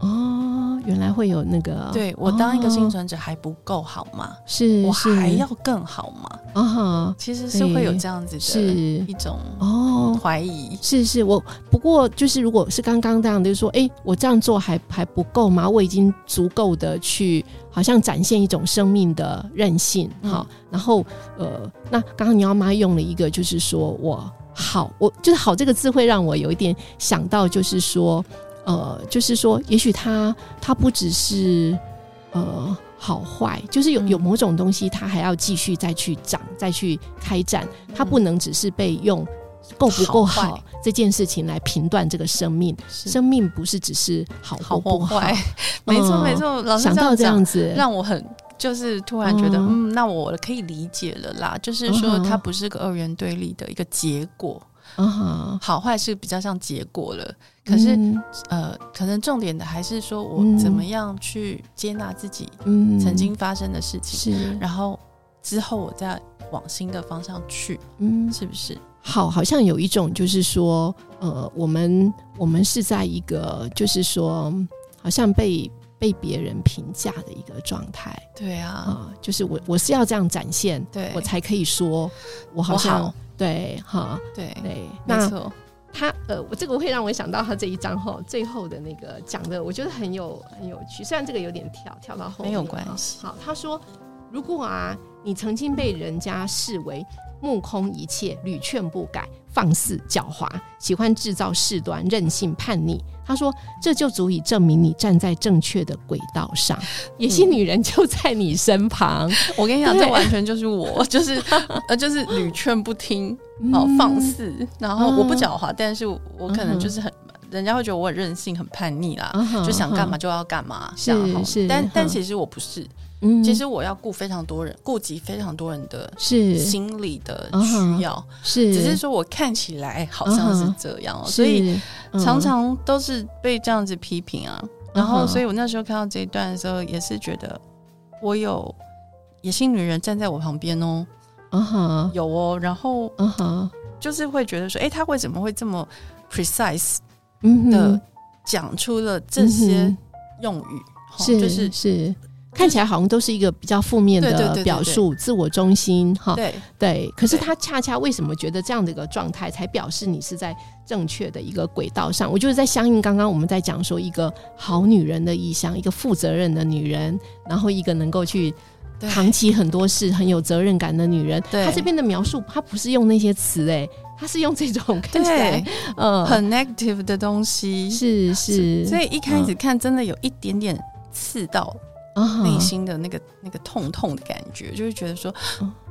哦，原来会有那个，对，我当一个幸存者还不够好吗？是，我还要更好吗？啊哈，其实是会有这样子的，是一种哦怀疑。是是，我不过就是如果是刚刚这样，就是说，哎，我这样做还还不够吗？我已经足够的去，好像展现一种生命的韧性。好，然后呃，那刚刚你要妈用了一个，就是说我好，我就是好这个字会让我有一点想到，就是说。呃，就是说，也许它它不只是呃好坏，就是有有某种东西，它还要继续再去长，再去开展，它不能只是被用够不够好这件事情来评断这个生命。生命不是只是好或不好，没错没错。老师想到这样子，让我很就是突然觉得，嗯，那我可以理解了啦。就是说，它不是个二元对立的一个结果。嗯哼，好坏是比较像结果了。可是，嗯、呃，可能重点的还是说我怎么样去接纳自己曾经发生的事情，是、嗯，然后之后我再往新的方向去，嗯，是不是？好，好像有一种就是说，呃，我们我们是在一个就是说，好像被被别人评价的一个状态。对啊，呃、就是我我是要这样展现，对我才可以说我好像好对哈，对对，没错。他呃，我这个会让我想到他这一章哈最后的那个讲的，我觉得很有很有趣。虽然这个有点跳跳到后面，没有关系。好，他说，如果啊，你曾经被人家视为。目空一切，屡劝不改，放肆狡猾，喜欢制造事端，任性叛逆。他说：“这就足以证明你站在正确的轨道上，野心女人就在你身旁。嗯 ”我跟你讲，这完全就是我，就是 呃，就是屡劝不听，哦，放肆，然后我不狡猾，但是我可能就是很，人家会觉得我很任性、很叛逆啦，就想干嘛就要干嘛，是是，但但其实我不是。嗯，其实我要顾非常多人，顾及非常多人的是。心理的需要，是。只是说我看起来好像是这样，所以常常都是被这样子批评啊。然后，所以我那时候看到这一段的时候，也是觉得我有野心女人站在我旁边哦，嗯哼，有哦。然后，嗯哼，就是会觉得说，哎，他为什么会这么 precise 的讲出了这些用语？是，就是是。看起来好像都是一个比较负面的表述，自我中心哈。对对，可是他恰恰为什么觉得这样的一个状态，才表示你是在正确的一个轨道上？我就是在相应刚刚我们在讲说一个好女人的意向，一个负责任的女人，然后一个能够去扛起很多事、很有责任感的女人。她这边的描述，她不是用那些词，哎，她是用这种看起来呃很 negative 的东西，是是，所以一开始看真的有一点点刺到。内心的那个那个痛痛的感觉，就是觉得说，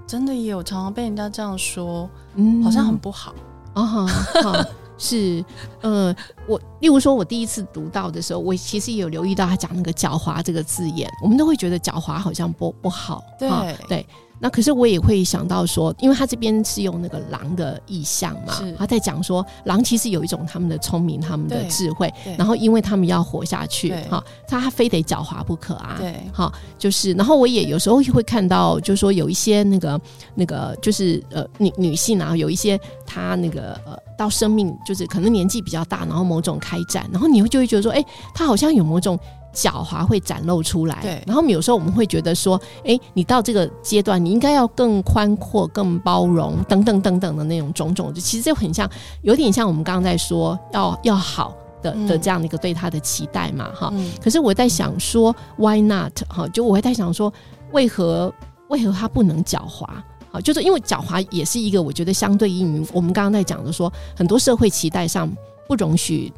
真的也有常常被人家这样说，嗯，好像很不好啊哈。是，呃，我例如说，我第一次读到的时候，我其实也有留意到他讲那个狡猾这个字眼，我们都会觉得狡猾好像不不好，对对。那可是我也会想到说，因为他这边是用那个狼的意象嘛，他在讲说狼其实有一种他们的聪明、他们的智慧，然后因为他们要活下去，哈，他非得狡猾不可啊，对，好，就是，然后我也有时候会看到，就是说有一些那个那个就是呃女女性啊，有一些她那个呃到生命就是可能年纪比较大，然后某种开展，然后你会就会觉得说，哎，她好像有某种。狡猾会展露出来，对。然后有时候我们会觉得说，哎，你到这个阶段，你应该要更宽阔、更包容，等等等等的那种种种，就其实就很像，有点像我们刚刚在说要要好的的这样的一个对他的期待嘛，哈、嗯。可是我在想说，Why not？哈，就我会在想说，为何为何他不能狡猾？好，就是因为狡猾也是一个我觉得相对应于我们刚刚在讲的说，很多社会期待上不容许。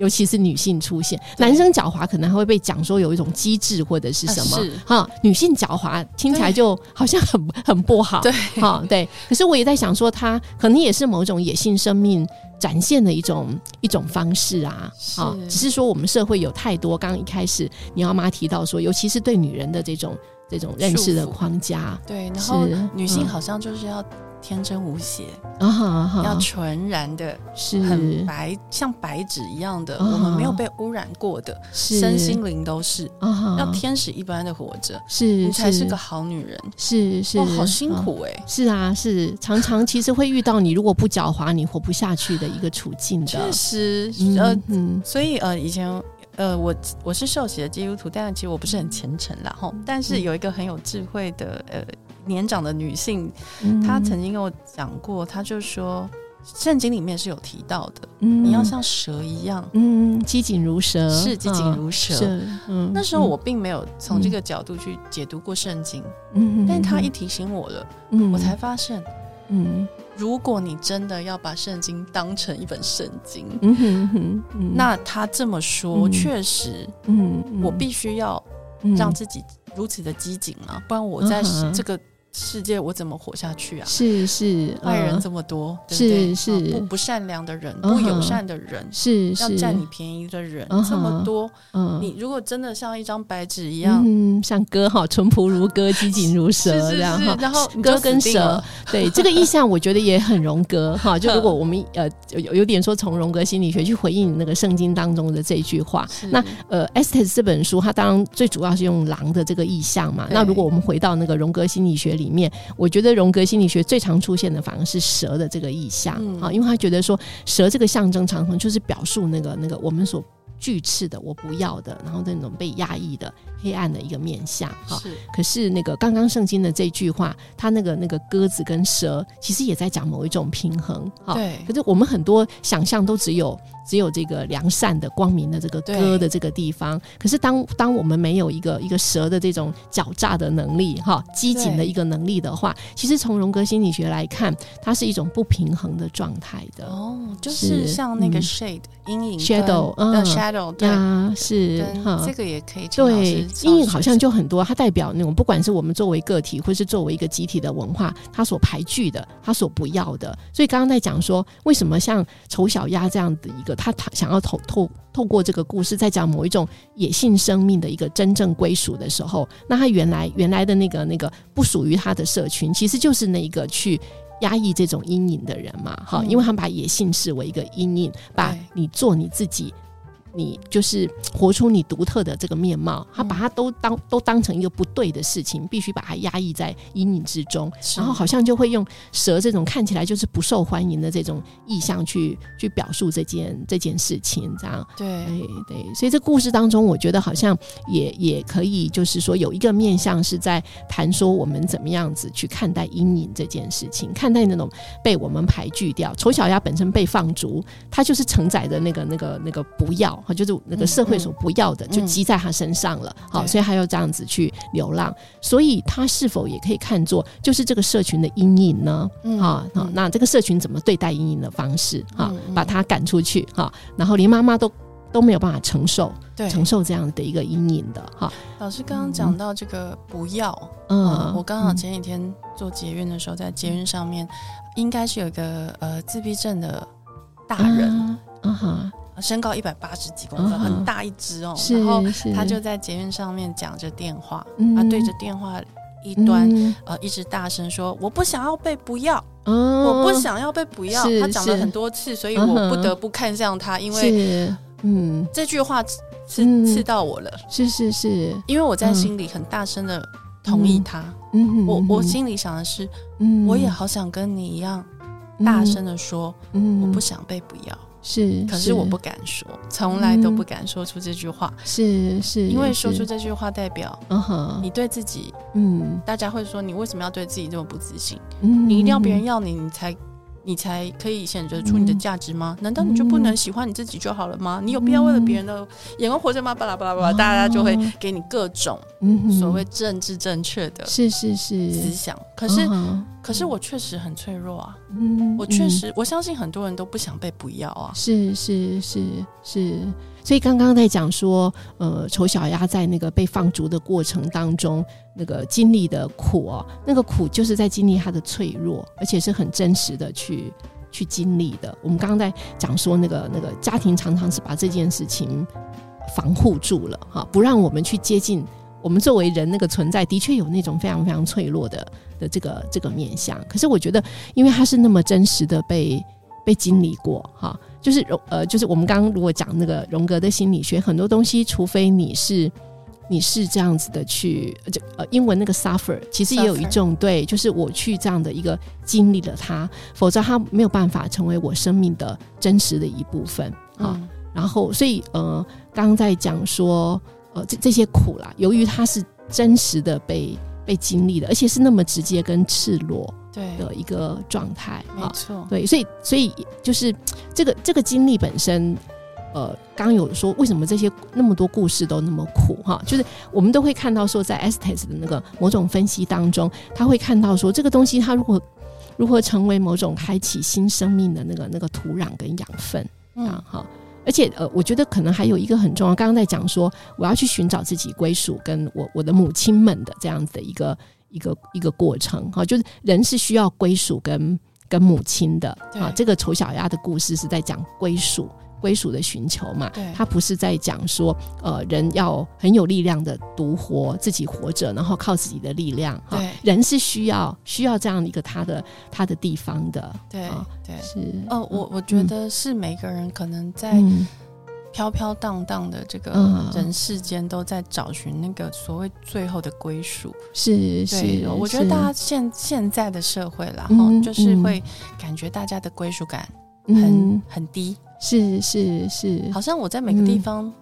尤其是女性出现，男生狡猾可能还会被讲说有一种机智或者是什么哈、啊，女性狡猾听起来就好像很 很不好，对。哈对。可是我也在想说，他可能也是某种野性生命展现的一种一种方式啊，啊，只是说我们社会有太多，刚刚一开始你要妈提到说，尤其是对女人的这种这种认识的框架，对，然后女性好像就是要。天真无邪啊，uh-huh, 要纯然的，是。很白，像白纸一样的。Uh-huh, 我们没有被污染过的，身心灵都是，uh-huh, 要天使一般的活着，是你才是。个好女人。是是，哦，好辛苦哎，欸。是啊，是。常常其实会遇到你如果不狡猾，你活不下去的一个处境的。确实，呃，嗯，所以呃，以前呃，我我是受洗的基督徒，但是其实我不是很虔诚啦。哈。但是有一个很有智慧的呃。年长的女性，她曾经跟我讲过，她就说，圣经里面是有提到的，嗯、你要像蛇一样，嗯，机警如蛇，是机警如蛇。嗯，那时候我并没有从这个角度去解读过圣经，嗯，但她一提醒我了，嗯，我才发现，嗯，如果你真的要把圣经当成一本圣经，嗯哼哼，嗯，那他这么说，嗯、确实，嗯，我必须要让自己如此的机警啊，不然我在这个。世界我怎么活下去啊？是是，坏人这么多，呃、是是、啊、不不善良的人，不友善的人，是、uh-huh, 要占你便宜的人、uh-huh, 这么多。嗯、uh-huh,，你如果真的像一张白纸一样，嗯，像歌哈，淳朴如歌，机警如蛇这样哈。然后歌跟蛇，对这个意象，我觉得也很荣格哈。就如果我们呃有有点说从荣格心理学去回应那个圣经当中的这句话，那呃《Estes》这本书，它当然最主要是用狼的这个意象嘛。那如果我们回到那个荣格心理学里面，我觉得荣格心理学最常出现的反而是蛇的这个意象。啊、嗯，因为他觉得说蛇这个象征常常就是表述那个那个我们所拒斥的、我不要的，然后那种被压抑的。黑暗的一个面相哈，可是那个刚刚圣经的这句话，它那个那个鸽子跟蛇，其实也在讲某一种平衡哈。对。可是我们很多想象都只有只有这个良善的、光明的这个鸽的这个地方。可是当当我们没有一个一个蛇的这种狡诈的能力哈，机警的一个能力的话，其实从荣格心理学来看，它是一种不平衡的状态的。哦，就是像那个 shade 阴、嗯、影 shadow，嗯，shadow 对啊，是哈，这个也可以对。阴影好像就很多，它代表那种不管是我们作为个体，或是作为一个集体的文化，它所排拒的，它所不要的。所以刚刚在讲说，为什么像丑小鸭这样的一个，他他想要透透透过这个故事，在讲某一种野性生命的一个真正归属的时候，那他原来原来的那个那个不属于他的社群，其实就是那一个去压抑这种阴影的人嘛，哈、嗯，因为他们把野性视为一个阴影，把你做你自己。你就是活出你独特的这个面貌，他把它都当都当成一个不对的事情，必须把它压抑在阴影之中，然后好像就会用蛇这种看起来就是不受欢迎的这种意象去去表述这件这件事情，这样。对。对对，所以这故事当中，我觉得好像也也可以，就是说有一个面向是在谈说我们怎么样子去看待阴影这件事情，看待那种被我们排拒掉，丑小鸭本身被放逐，它就是承载着那个那个那个不要。就是那个社会所不要的，就积在他身上了。好，所以他要这样子去流浪。所以他是否也可以看作就是这个社群的阴影呢？嗯，好，那这个社群怎么对待阴影的方式？哈、嗯，把他赶出去。哈，然后连妈妈都都没有办法承受，对，承受这样的一个阴影的。哈，老师刚刚讲到这个不要，嗯，我刚好前几天做捷运的时候，在捷运上面，应该是有一个呃自闭症的大人，嗯哼。身高一百八十几公分，uh-huh, 很大一只哦。然后他就在捷运上面讲着电话，他对着电话一端、嗯、呃一直大声说：“我不想要被不要，uh-huh, 我不想要被不要。”他讲了很多次，所以我不得不看向他，因为嗯。这句话刺刺到我了。是是是，因为我在心里很大声的同意他。嗯，我我心里想的是，嗯，我也好想跟你一样大声的说，嗯，我不想被不要。是，可是我不敢说，从来都不敢说出这句话。是是，因为说出这句话代表，嗯哼，你对自己，嗯，大家会说你为什么要对自己这么不自信？嗯，你一定要别人要你，你才。你才可以显示出你的价值吗？难道你就不能喜欢你自己就好了吗？你有必要为了别人的眼光活着吗？巴拉巴拉巴拉，大家就会给你各种所谓政治正确的是是是思想。可是可是我确实很脆弱啊！嗯我确实我相信很多人都不想被不要啊！是是是是。所以刚刚在讲说，呃，丑小鸭在那个被放逐的过程当中，那个经历的苦哦，那个苦就是在经历它的脆弱，而且是很真实的去去经历的。我们刚刚在讲说，那个那个家庭常常是把这件事情防护住了，哈，不让我们去接近。我们作为人那个存在，的确有那种非常非常脆弱的的这个这个面相。可是我觉得，因为它是那么真实的被被经历过，哈。就是荣呃，就是我们刚刚如果讲那个荣格的心理学，很多东西，除非你是你是这样子的去，就呃英文那个 suffer，其实也有一种对，就是我去这样的一个经历了它，否则它没有办法成为我生命的真实的一部分啊。嗯、然后，所以呃，刚刚在讲说呃这这些苦啦，由于它是真实的被被经历的，而且是那么直接跟赤裸。对的一个状态，没错。对，所以所以就是这个这个经历本身，呃，刚刚有说为什么这些那么多故事都那么苦哈？就是我们都会看到说，在 Estes 的那个某种分析当中，他会看到说，这个东西它如果如何成为某种开启新生命的那个那个土壤跟养分啊哈。而且呃，我觉得可能还有一个很重要，刚刚在讲说，我要去寻找自己归属，跟我我的母亲们的这样子的一个。一个一个过程哈，就是人是需要归属跟跟母亲的啊。这个丑小鸭的故事是在讲归属。归属的寻求嘛，对，他不是在讲说，呃，人要很有力量的独活，自己活着，然后靠自己的力量。对，人是需要需要这样一个他的他的地方的。对，哦、对，是。哦，我我觉得是每个人可能在飘飘荡荡的这个人世间，都在找寻那个所谓最后的归属。是是，我觉得大家现现在的社会啦，哈，就是会感觉大家的归属感很、嗯、很低。是是是，好像我在每个地方，嗯、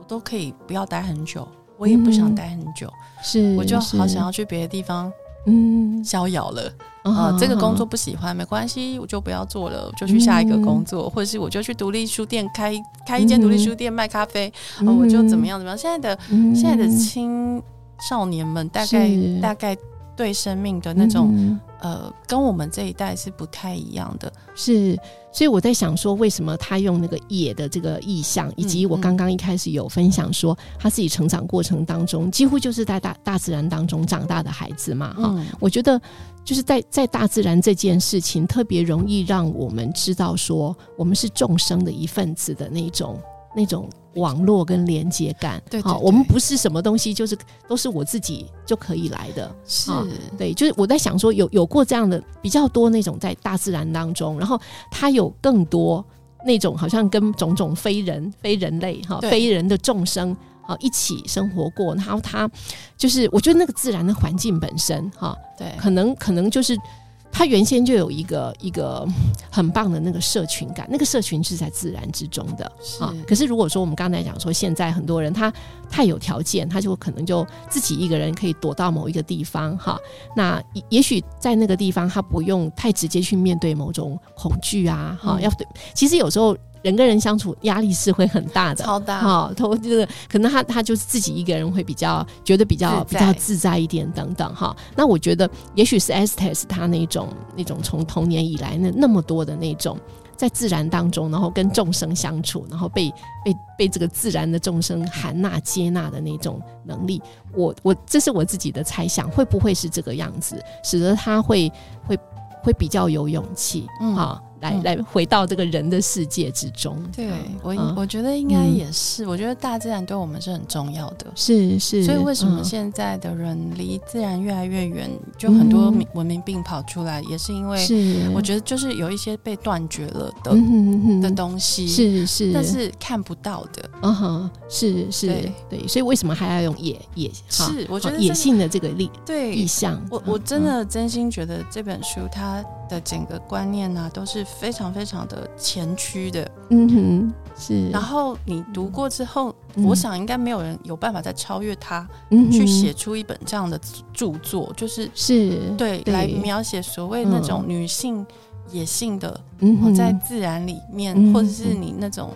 我都可以不要待很久，我也不想待很久，是，我就好想要去别的地方，嗯，逍遥了。啊、呃。这个工作不喜欢没关系，我就不要做了，我就去下一个工作，嗯、或者是我就去独立书店开开一间独立书店卖咖啡，嗯。呃、我就怎么样怎么样。现在的、嗯、现在的青少年们大概大概对生命的那种、嗯、呃，跟我们这一代是不太一样的，是。所以我在想说，为什么他用那个野的这个意象，以及我刚刚一开始有分享说，他自己成长过程当中，几乎就是在大大自然当中长大的孩子嘛。哈、嗯，我觉得就是在在大自然这件事情，特别容易让我们知道说，我们是众生的一份子的那种那种。网络跟连接感，对，好，我们不是什么东西，就是都是我自己就可以来的，是对，就是我在想说，有有过这样的比较多那种在大自然当中，然后他有更多那种好像跟种种非人、非人类哈、非人的众生啊一起生活过，然后他就是我觉得那个自然的环境本身哈，对，可能可能就是。他原先就有一个一个很棒的那个社群感，那个社群是在自然之中的啊。可是如果说我们刚才讲说，现在很多人他太有条件，他就可能就自己一个人可以躲到某一个地方哈。那也许在那个地方，他不用太直接去面对某种恐惧啊哈。要对，其实有时候。人跟人相处压力是会很大的，超大。好，他这个可能他他就是自己一个人会比较觉得比较比较自在一点等等哈。那我觉得也许是 Estes 他那种那种从童年以来那那么多的那种在自然当中，然后跟众生相处，然后被被被这个自然的众生含纳接纳的那种能力，我我这是我自己的猜想，会不会是这个样子，使得他会会会比较有勇气，嗯，好。来来回到这个人的世界之中，对我我觉得应该也是，我觉得大自然对我们是很重要的，是是。所以为什么现在的人离自然越来越远，就很多文明病跑出来，也是因为我觉得就是有一些被断绝了的的东西，是是，但是看不到的，嗯哼，是是，对，所以为什么还要用野野？是我觉得野性的这个力对意象，我我真的真心觉得这本书它的整个观念呢都是。非常非常的前驱的，嗯哼，是。然后你读过之后，嗯、我想应该没有人有办法再超越他，嗯、去写出一本这样的著作，就是是对，对。来描写所谓那种女性野性的，嗯，在自然里面，嗯、或者是你那种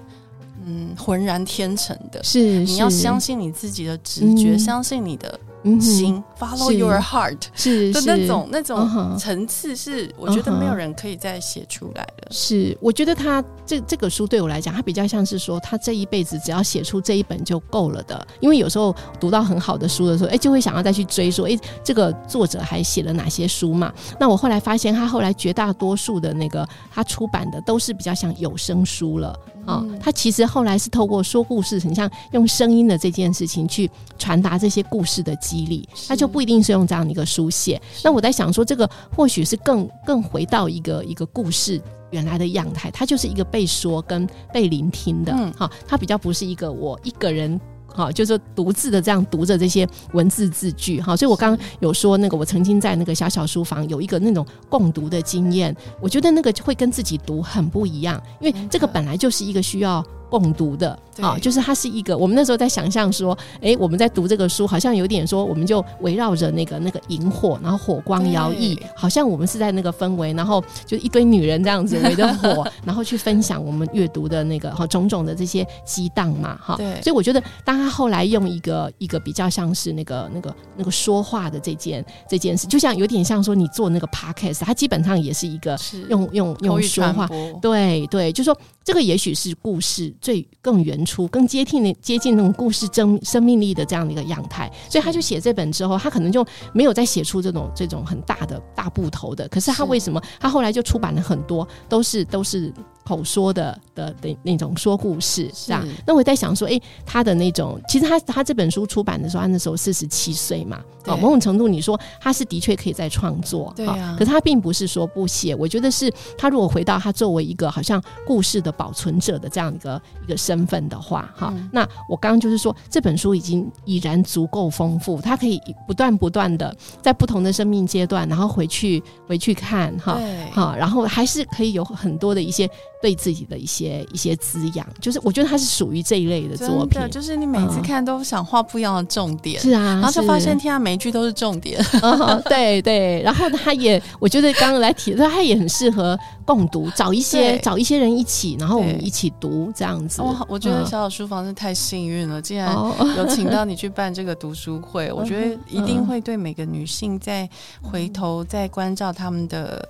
嗯浑然天成的，是你要相信你自己的直觉，嗯、相信你的。行，Follow your heart，是的那种那种层次，是我觉得没有人可以再写出来了。是，我觉得他这这个书对我来讲，他比较像是说，他这一辈子只要写出这一本就够了的。因为有时候读到很好的书的时候，哎，就会想要再去追说，哎，这个作者还写了哪些书嘛？那我后来发现，他后来绝大多数的那个他出版的都是比较像有声书了。啊、哦，他其实后来是透过说故事，很像用声音的这件事情去传达这些故事的激励，他就不一定是用这样的一个书写。那我在想说，这个或许是更更回到一个一个故事原来的样态，它就是一个被说跟被聆听的。嗯，好，它比较不是一个我一个人。好，就是独自的这样读着这些文字字句，哈，所以我刚刚有说那个，我曾经在那个小小书房有一个那种共读的经验，我觉得那个会跟自己读很不一样，因为这个本来就是一个需要。共读的啊，就是它是一个。我们那时候在想象说，哎、欸，我们在读这个书，好像有点说，我们就围绕着那个那个萤火，然后火光摇曳，好像我们是在那个氛围，然后就一堆女人这样子围着火，然后去分享我们阅读的那个哈种种的这些激荡嘛，哈。对。所以我觉得，当他后来用一个一个比较像是那个那个那个说话的这件这件事，就像有点像说你做那个 podcast，它基本上也是一个用用用说话，对对，就说这个也许是故事。最更原初、更接近那接近那种故事生生命力的这样的一个样态。所以他就写这本之后，他可能就没有再写出这种这种很大的大部头的。可是他为什么他后来就出版了很多，都是都是。口说的的的那种说故事，是吧？那我在想说，哎、欸，他的那种，其实他他这本书出版的时候，他那时候四十七岁嘛，哦，某种程度你说他是的确可以在创作，对啊。可是他并不是说不写，我觉得是他如果回到他作为一个好像故事的保存者的这样一个一个身份的话，哈、嗯，那我刚刚就是说这本书已经已然足够丰富，他可以不断不断的在不同的生命阶段，然后回去回去看，哈，好，然后还是可以有很多的一些。对自己的一些一些滋养，就是我觉得它是属于这一类的作品，就是你每次看都想画不一样的重点，是啊，然后就发现天下每一句都是重点，嗯、对对，然后他也，我觉得刚刚来提，他也很适合共读，找一些找一些人一起，然后我们一起读这样子。我我觉得小小书房是太幸运了，竟然有请到你去办这个读书会，我觉得一定会对每个女性在回头在关照他们的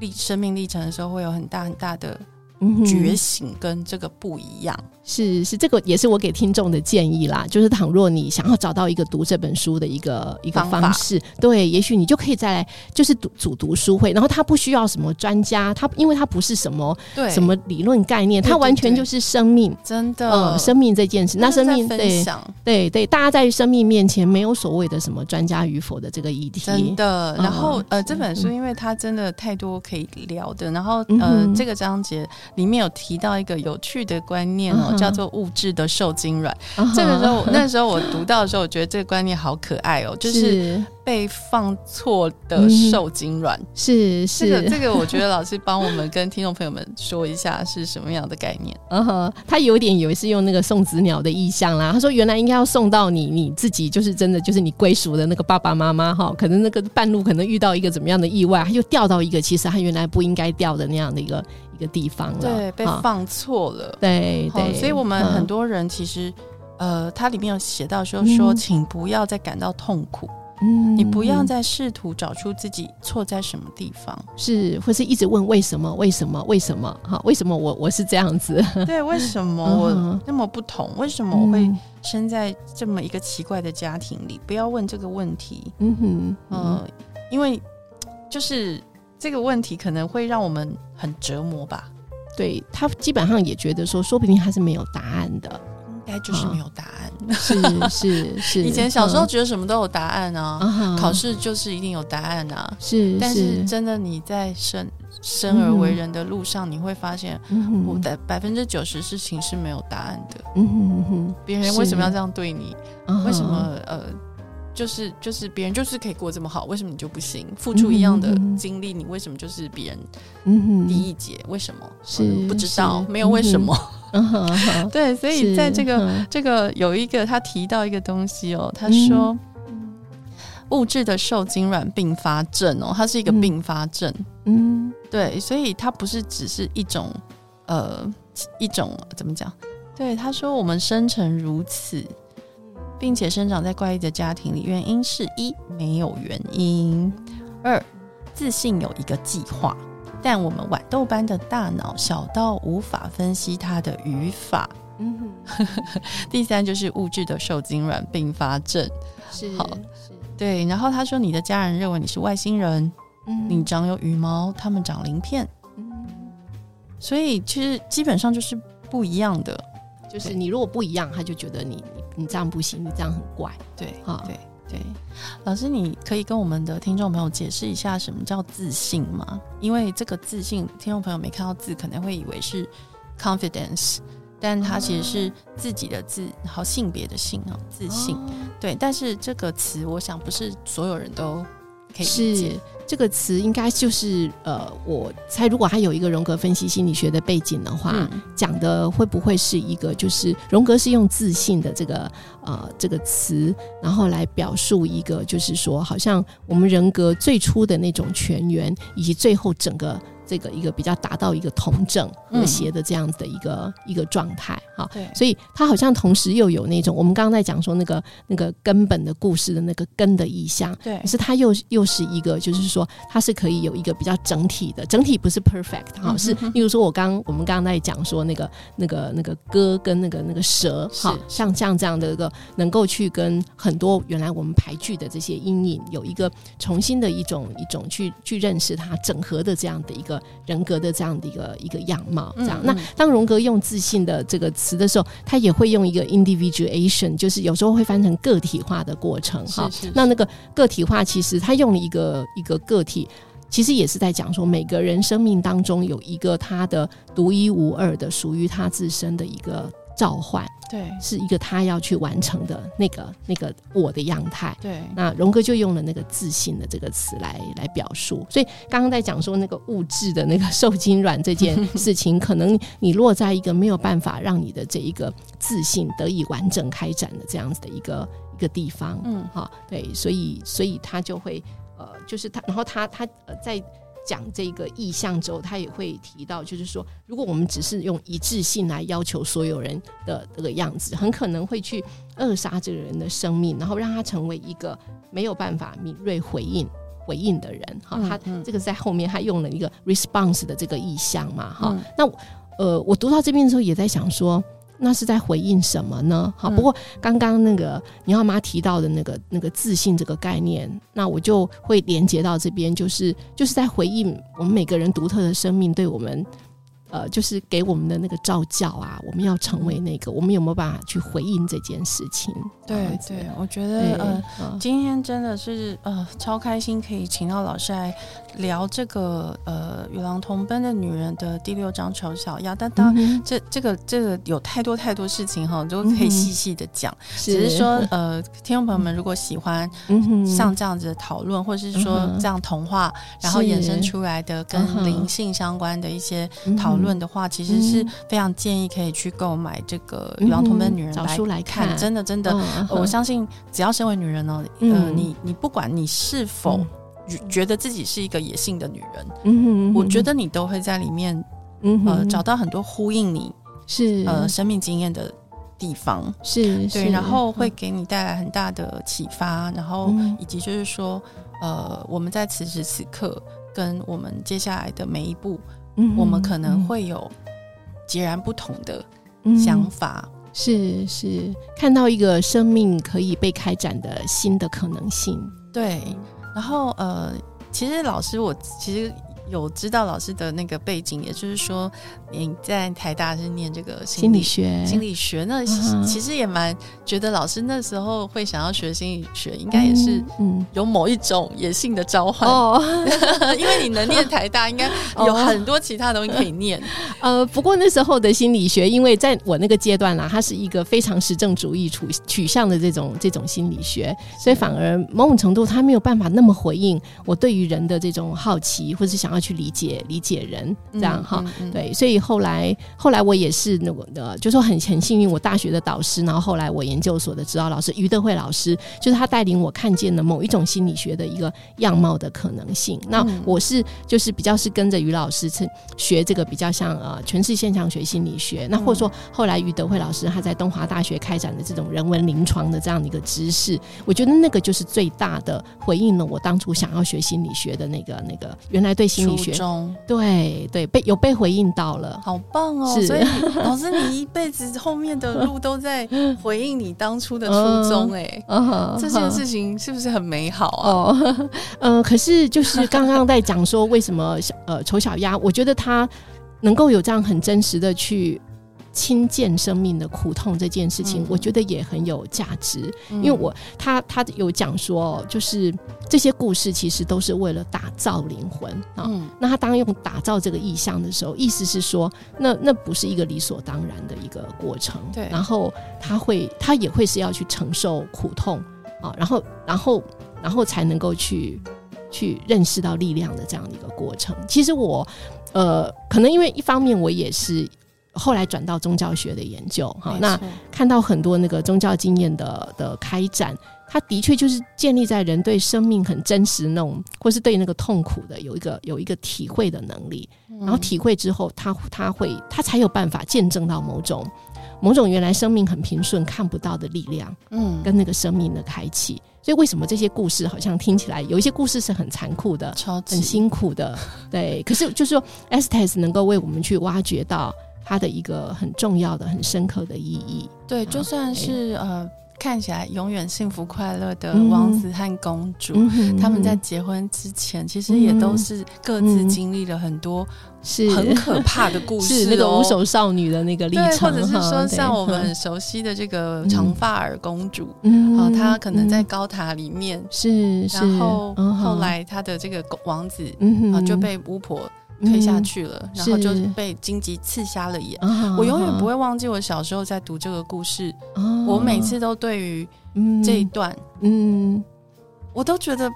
历生命历程的时候，会有很大很大的。觉醒跟这个不一样。是是，这个也是我给听众的建议啦。就是倘若你想要找到一个读这本书的一个一个方式，对，也许你就可以再来，就是读组读书会。然后他不需要什么专家，他因为他不是什么对什么理论概念，他完全就是生命，真的，呃，生命这件事。那生命分享，对对对，大家在生命面前没有所谓的什么专家与否的这个议题，真的。然后、嗯、呃，这本书因为它真的太多可以聊的，然后呃，这个章节里面有提到一个有趣的观念哦。叫做物质的受精卵。Uh-huh. 这个时候，那时候我读到的时候，我觉得这个观念好可爱哦，就是被放错的受精卵。是是，这个这个，我觉得老师帮我们跟听众朋友们说一下是什么样的概念。嗯哼，他有点以为是用那个送子鸟的意象啦。他说原来应该要送到你你自己，就是真的就是你归属的那个爸爸妈妈哈，可能那个半路可能遇到一个怎么样的意外，他就掉到一个其实他原来不应该掉的那样的一个。一个地方了，对，被放错了，对对，所以我们很多人其实，呃，它里面有写到说说，请不要再感到痛苦，嗯，你不要再试图找出自己错在什么地方，是，或是一直问为什么，为什么，为什么，哈，为什么我我是这样子？对，为什么我那么不同？为什么我会生在这么一个奇怪的家庭里？不要问这个问题，嗯。哼，呃，因为就是。这个问题可能会让我们很折磨吧？对，他基本上也觉得说，说不定他是没有答案的，应该就是没有答案。哦、是是是，以前小时候觉得什么都有答案啊，嗯、考试就是一定有答案啊。是，但是真的你在生生而为人的路上，嗯、你会发现，我的百分之九十事情是没有答案的。嗯哼嗯哼，别人为什么要这样对你？为什么呃？就是就是别人就是可以过这么好，为什么你就不行？付出一样的精力，你为什么就是别人低一截？为什么？是不知道，没有为什么。对，所以在这个这个有一个他提到一个东西哦，他说物质的受精卵并发症哦，它是一个并发症。嗯，对，所以它不是只是一种呃一种怎么讲？对，他说我们生成如此。并且生长在怪异的家庭里，原因是一没有原因，二自信有一个计划，但我们豌豆般的大脑小到无法分析它的语法。嗯，第三就是物质的受精卵并发症。是，好，是，对。然后他说，你的家人认为你是外星人，嗯，你长有羽毛，他们长鳞片，嗯，所以其实基本上就是不一样的。就是你如果不一样，他就觉得你你你这样不行，你这样很怪。对啊，对对。老师，你可以跟我们的听众朋友解释一下什么叫自信吗？因为这个自信，听众朋友没看到字，可能会以为是 confidence，但它其实是自己的自，然后性别的性啊，自信。对，但是这个词，我想不是所有人都可以理解。这个词应该就是呃，我猜如果他有一个荣格分析心理学的背景的话，嗯、讲的会不会是一个就是荣格是用自信的这个呃这个词，然后来表述一个就是说，好像我们人格最初的那种泉源，以及最后整个这个一个比较达到一个同整和谐的这样子的一个、嗯、一个状态哈，对，所以它好像同时又有那种我们刚刚在讲说那个那个根本的故事的那个根的意象，对，可是它又又是一个就是说它是可以有一个比较整体的，整体不是 perfect 哈，是例如说我刚我们刚刚在讲说那个那个那个歌跟那个那个蛇哈，像像这样的一个能够去跟很多原来我们排剧的这些阴影有一个重新的一种一种去去认识它整合的这样的一个。人格的这样的一个一个样貌，这样。嗯嗯、那当荣格用自信的这个词的时候，他也会用一个 individuation，就是有时候会翻成个体化的过程。哈，那那个个体化，其实他用了一个一个个体，其实也是在讲说，每个人生命当中有一个他的独一无二的属于他自身的一个。召唤，对，是一个他要去完成的那个那个我的样态。对，那荣格就用了那个自信的这个词来来表述。所以刚刚在讲说那个物质的那个受精卵这件事情，可能你落在一个没有办法让你的这一个自信得以完整开展的这样子的一个一个地方。嗯，好，对，所以所以他就会呃，就是他，然后他他呃在。讲这个意向之后，他也会提到，就是说，如果我们只是用一致性来要求所有人的这个样子，很可能会去扼杀这个人的生命，然后让他成为一个没有办法敏锐回应回应的人。哈、嗯，他这个在后面他用了一个 response 的这个意向嘛，哈、嗯。那呃，我读到这边的时候也在想说。那是在回应什么呢？好，不过刚刚那个你要妈提到的那个那个自信这个概念，那我就会连接到这边，就是就是在回应我们每个人独特的生命对我们。呃，就是给我们的那个照教啊，我们要成为那个，我们有没有办法去回应这件事情？对对，我觉得呃，嗯、今天真的是呃超开心，可以请到老师来聊这个呃与狼同奔的女人的第六章丑小鸭。但当然这这个这个有太多太多事情哈，都可以细细的讲。嗯、只是说 呃，听众朋友们如果喜欢像这样子的讨论，或者是说这样童话，然后衍生出来的跟灵性相关的一些讨。论的话，其实是非常建议可以去购买这个《与狼同奔的女人》来、看。真的，真的，嗯、我相信只要身为女人呢，嗯、呃，你你不管你是否觉得自己是一个野性的女人，嗯，我觉得你都会在里面，嗯，呃，找到很多呼应你是。呃生命经验的地方，是对，然后会给你带来很大的启发，然后以及就是说，呃，我们在此时此刻跟我们接下来的每一步。我们可能会有截然不同的想法，嗯、是是，看到一个生命可以被开展的新的可能性。对，然后呃，其实老师，我其实。有知道老师的那个背景，也就是说你在台大是念这个心理，学，心理学那其实也蛮觉得老师那时候会想要学心理学，应该也是嗯有某一种野性的召唤。哦，因为你能念台大，应该 有很多其他东西可以念。呃，不过那时候的心理学，因为在我那个阶段啦，它是一个非常实证主义取取向的这种这种心理学，所以反而某种程度它没有办法那么回应我对于人的这种好奇，或是想要。要去理解理解人，这样哈，嗯嗯嗯、对，所以后来后来我也是那个的，就说很很幸运，我大学的导师，然后后来我研究所的指导老师于德惠老师，就是他带领我看见了某一种心理学的一个样貌的可能性。那我是就是比较是跟着于老师去学这个比较像呃诠释现象学心理学，那或者说后来于德惠老师他在东华大学开展的这种人文临床的这样的一个知识，我觉得那个就是最大的回应了我当初想要学心理学的那个那个原来对心。初衷对对被有被回应到了，好棒哦！所以老师，你一辈子后面的路都在回应你当初的初衷，哎，这件事情是不是很美好啊？哦，呃，可是就是刚刚在讲说为什么小呃丑小鸭，我觉得他能够有这样很真实的去。亲见生命的苦痛这件事情，嗯、我觉得也很有价值，嗯、因为我他他有讲说，就是这些故事其实都是为了打造灵魂啊。嗯、那他当用打造这个意象的时候，意思是说，那那不是一个理所当然的一个过程。对，然后他会他也会是要去承受苦痛啊，然后然后然后才能够去去认识到力量的这样的一个过程。其实我呃，可能因为一方面我也是。后来转到宗教学的研究，哈，那看到很多那个宗教经验的的开展，它的确就是建立在人对生命很真实那种，或是对那个痛苦的有一个有一个体会的能力，然后体会之后，他他会他才有办法见证到某种某种原来生命很平顺看不到的力量，嗯，跟那个生命的开启。所以为什么这些故事好像听起来有一些故事是很残酷的，超很辛苦的，对。可是就是说，Estes 能够为我们去挖掘到它的一个很重要的、很深刻的意义。对，就算是呃。看起来永远幸福快乐的王子和公主，嗯、他们在结婚之前，其实也都是各自经历了很多是。很可怕的故事，是那个无首少女的那个历程，或者是说像我们很熟悉的这个长发尔公主，嗯、啊，她可能在高塔里面是，然后后来她的这个王子啊就被巫婆。推下去了，嗯、然后就被荆棘刺瞎了眼。我永远不会忘记我小时候在读这个故事。哦、我每次都对于这一段，嗯，我都觉得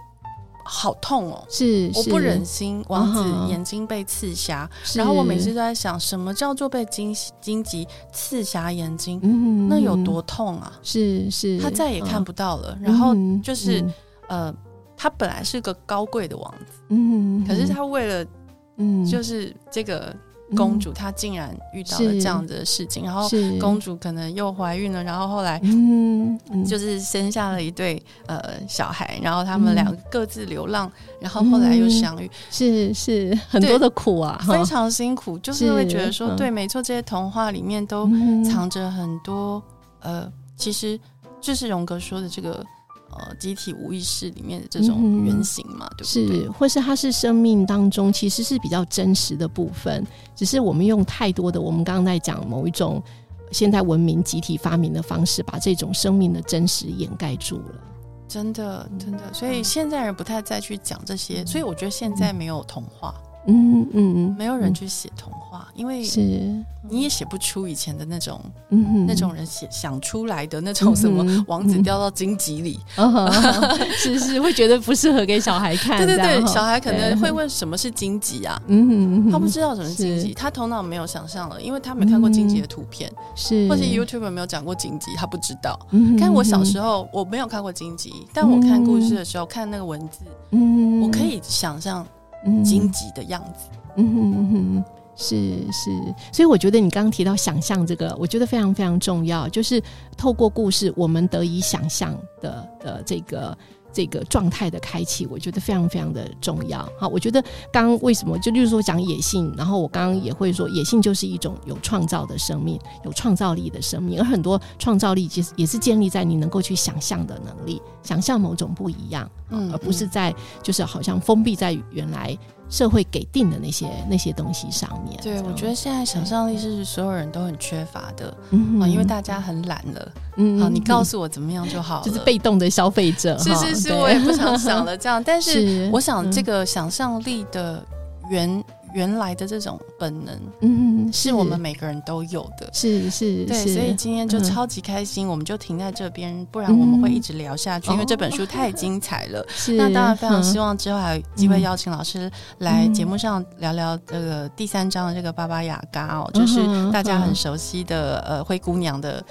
好痛哦。是，我不忍心王子眼睛被刺瞎。是然后我每次都在想，什么叫做被荆荆棘刺瞎眼睛？嗯，那有多痛啊？是是，他再也看不到了。嗯、然后就是、嗯、呃，他本来是个高贵的王子，嗯，可是他为了嗯，就是这个公主，她竟然遇到了这样的事情，然后公主可能又怀孕了，然后后来嗯，就是生下了一对呃小孩，然后他们两个各自流浪，然后后来又相遇，是是很多的苦啊，非常辛苦，就是会觉得说，对，没错，这些童话里面都藏着很多呃，其实就是荣格说的这个。呃，集体无意识里面的这种原型嘛，嗯、对不对？是，或是它是生命当中其实是比较真实的部分，只是我们用太多的我们刚刚在讲某一种现代文明集体发明的方式，把这种生命的真实掩盖住了。真的，真的，所以现在人不太再去讲这些，所以我觉得现在没有童话。嗯嗯嗯，没有人去写童话，因为是。你也写不出以前的那种，那种人写想出来的那种什么王子掉到荆棘里，是是会觉得不适合给小孩看。对对对，小孩可能会问什么是荆棘啊？嗯，他不知道什么是荆棘，他头脑没有想象了，因为他没看过荆棘的图片，是。或是 YouTube 没有讲过荆棘，他不知道。但我小时候我没有看过荆棘，但我看故事的时候看那个文字，嗯，我可以想象。荆棘的样子，嗯哼嗯哼，是是，所以我觉得你刚刚提到想象这个，我觉得非常非常重要，就是透过故事，我们得以想象的的这个。这个状态的开启，我觉得非常非常的重要。好，我觉得刚刚为什么就例如说讲野性，然后我刚刚也会说，野性就是一种有创造的生命，有创造力的生命，而很多创造力其实也是建立在你能够去想象的能力，想象某种不一样，嗯，而不是在就是好像封闭在原来。社会给定的那些那些东西上面，对，我觉得现在想象力是所有人都很缺乏的，嗯，因为大家很懒了，嗯，好，你告诉我怎么样就好了，就是被动的消费者，是是是，我也不想想了这样，但是 我想这个想象力的源。原来的这种本能，嗯，是我们每个人都有的，是是，对，所以今天就超级开心，我们就停在这边，不然我们会一直聊下去，因为这本书太精彩了。是，那当然非常希望之后还有机会邀请老师来节目上聊聊这个第三章的这个巴巴雅嘎哦，就是大家很熟悉的呃灰姑娘的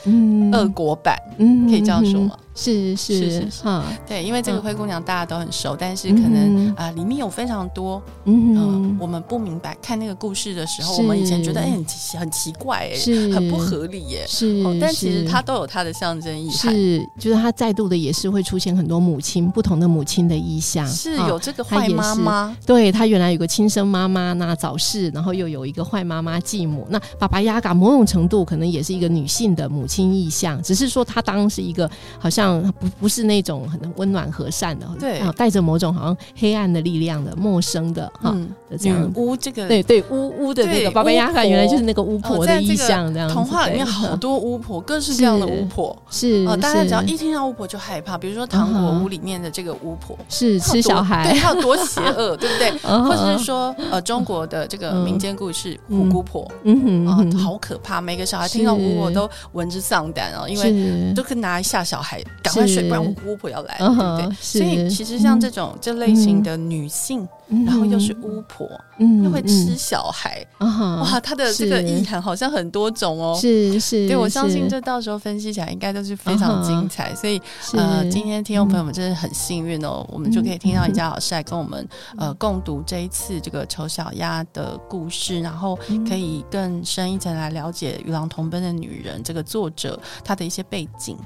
俄国版，嗯，可以这样说吗？是是是是，对，因为这个灰姑娘大家都很熟，但是可能啊里面有非常多嗯我们不明。白，看那个故事的时候，我们以前觉得哎很奇很奇怪哎，很不合理耶，是，但其实它都有它的象征意义。是，就是它再度的也是会出现很多母亲不同的母亲的意象，是有这个坏妈妈，对，她原来有个亲生妈妈那早逝，然后又有一个坏妈妈继母。那爸爸压嘎某种程度可能也是一个女性的母亲意象，只是说她当是一个好像不不是那种很温暖和善的，对，带着某种好像黑暗的力量的陌生的哈的这样巫。这个对对巫巫的那个巴巴亚嘎，原来就是那个巫婆的意象，这样童话里面好多巫婆，各式各样的巫婆是哦，大家只要一听到巫婆就害怕。比如说《糖果屋》里面的这个巫婆是吃小孩，对，她有多 邪恶，对不对？或者是说呃，中国的这个民间故事《虎姑婆》，嗯哼，好可怕，每个小孩听到巫婆都闻之丧胆哦，因为都可以拿来吓小孩，赶快睡，不然我姑婆要来，对不对？所以其实像这种这类型的女性。然后又是巫婆，嗯，又会吃小孩，哇，他的这个意涵好像很多种哦，是。是，对，我相信这到时候分析起来应该都是非常精彩，所以呃，今天听众朋友们真的很幸运哦，我们就可以听到宜家老师来跟我们呃共读这一次这个丑小鸭的故事，然后可以更深一层来了解《与狼同奔的女人》这个作者她的一些背景，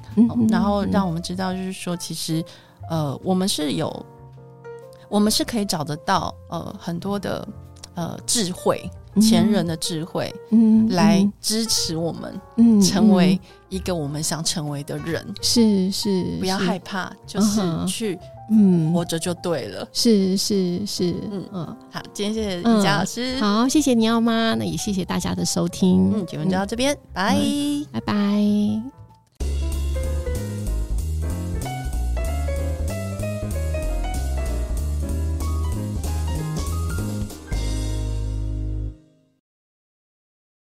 然后让我们知道就是说其实。呃，我们是有，我们是可以找得到呃很多的呃智慧，前人的智慧，嗯，来支持我们，嗯，成为一个我们想成为的人，是是，不要害怕，就是去，嗯，活着就对了，是是是，嗯嗯，好，今天谢谢宜家老师，好，谢谢你奥妈，那也谢谢大家的收听，嗯，节目就到这边，拜。拜拜。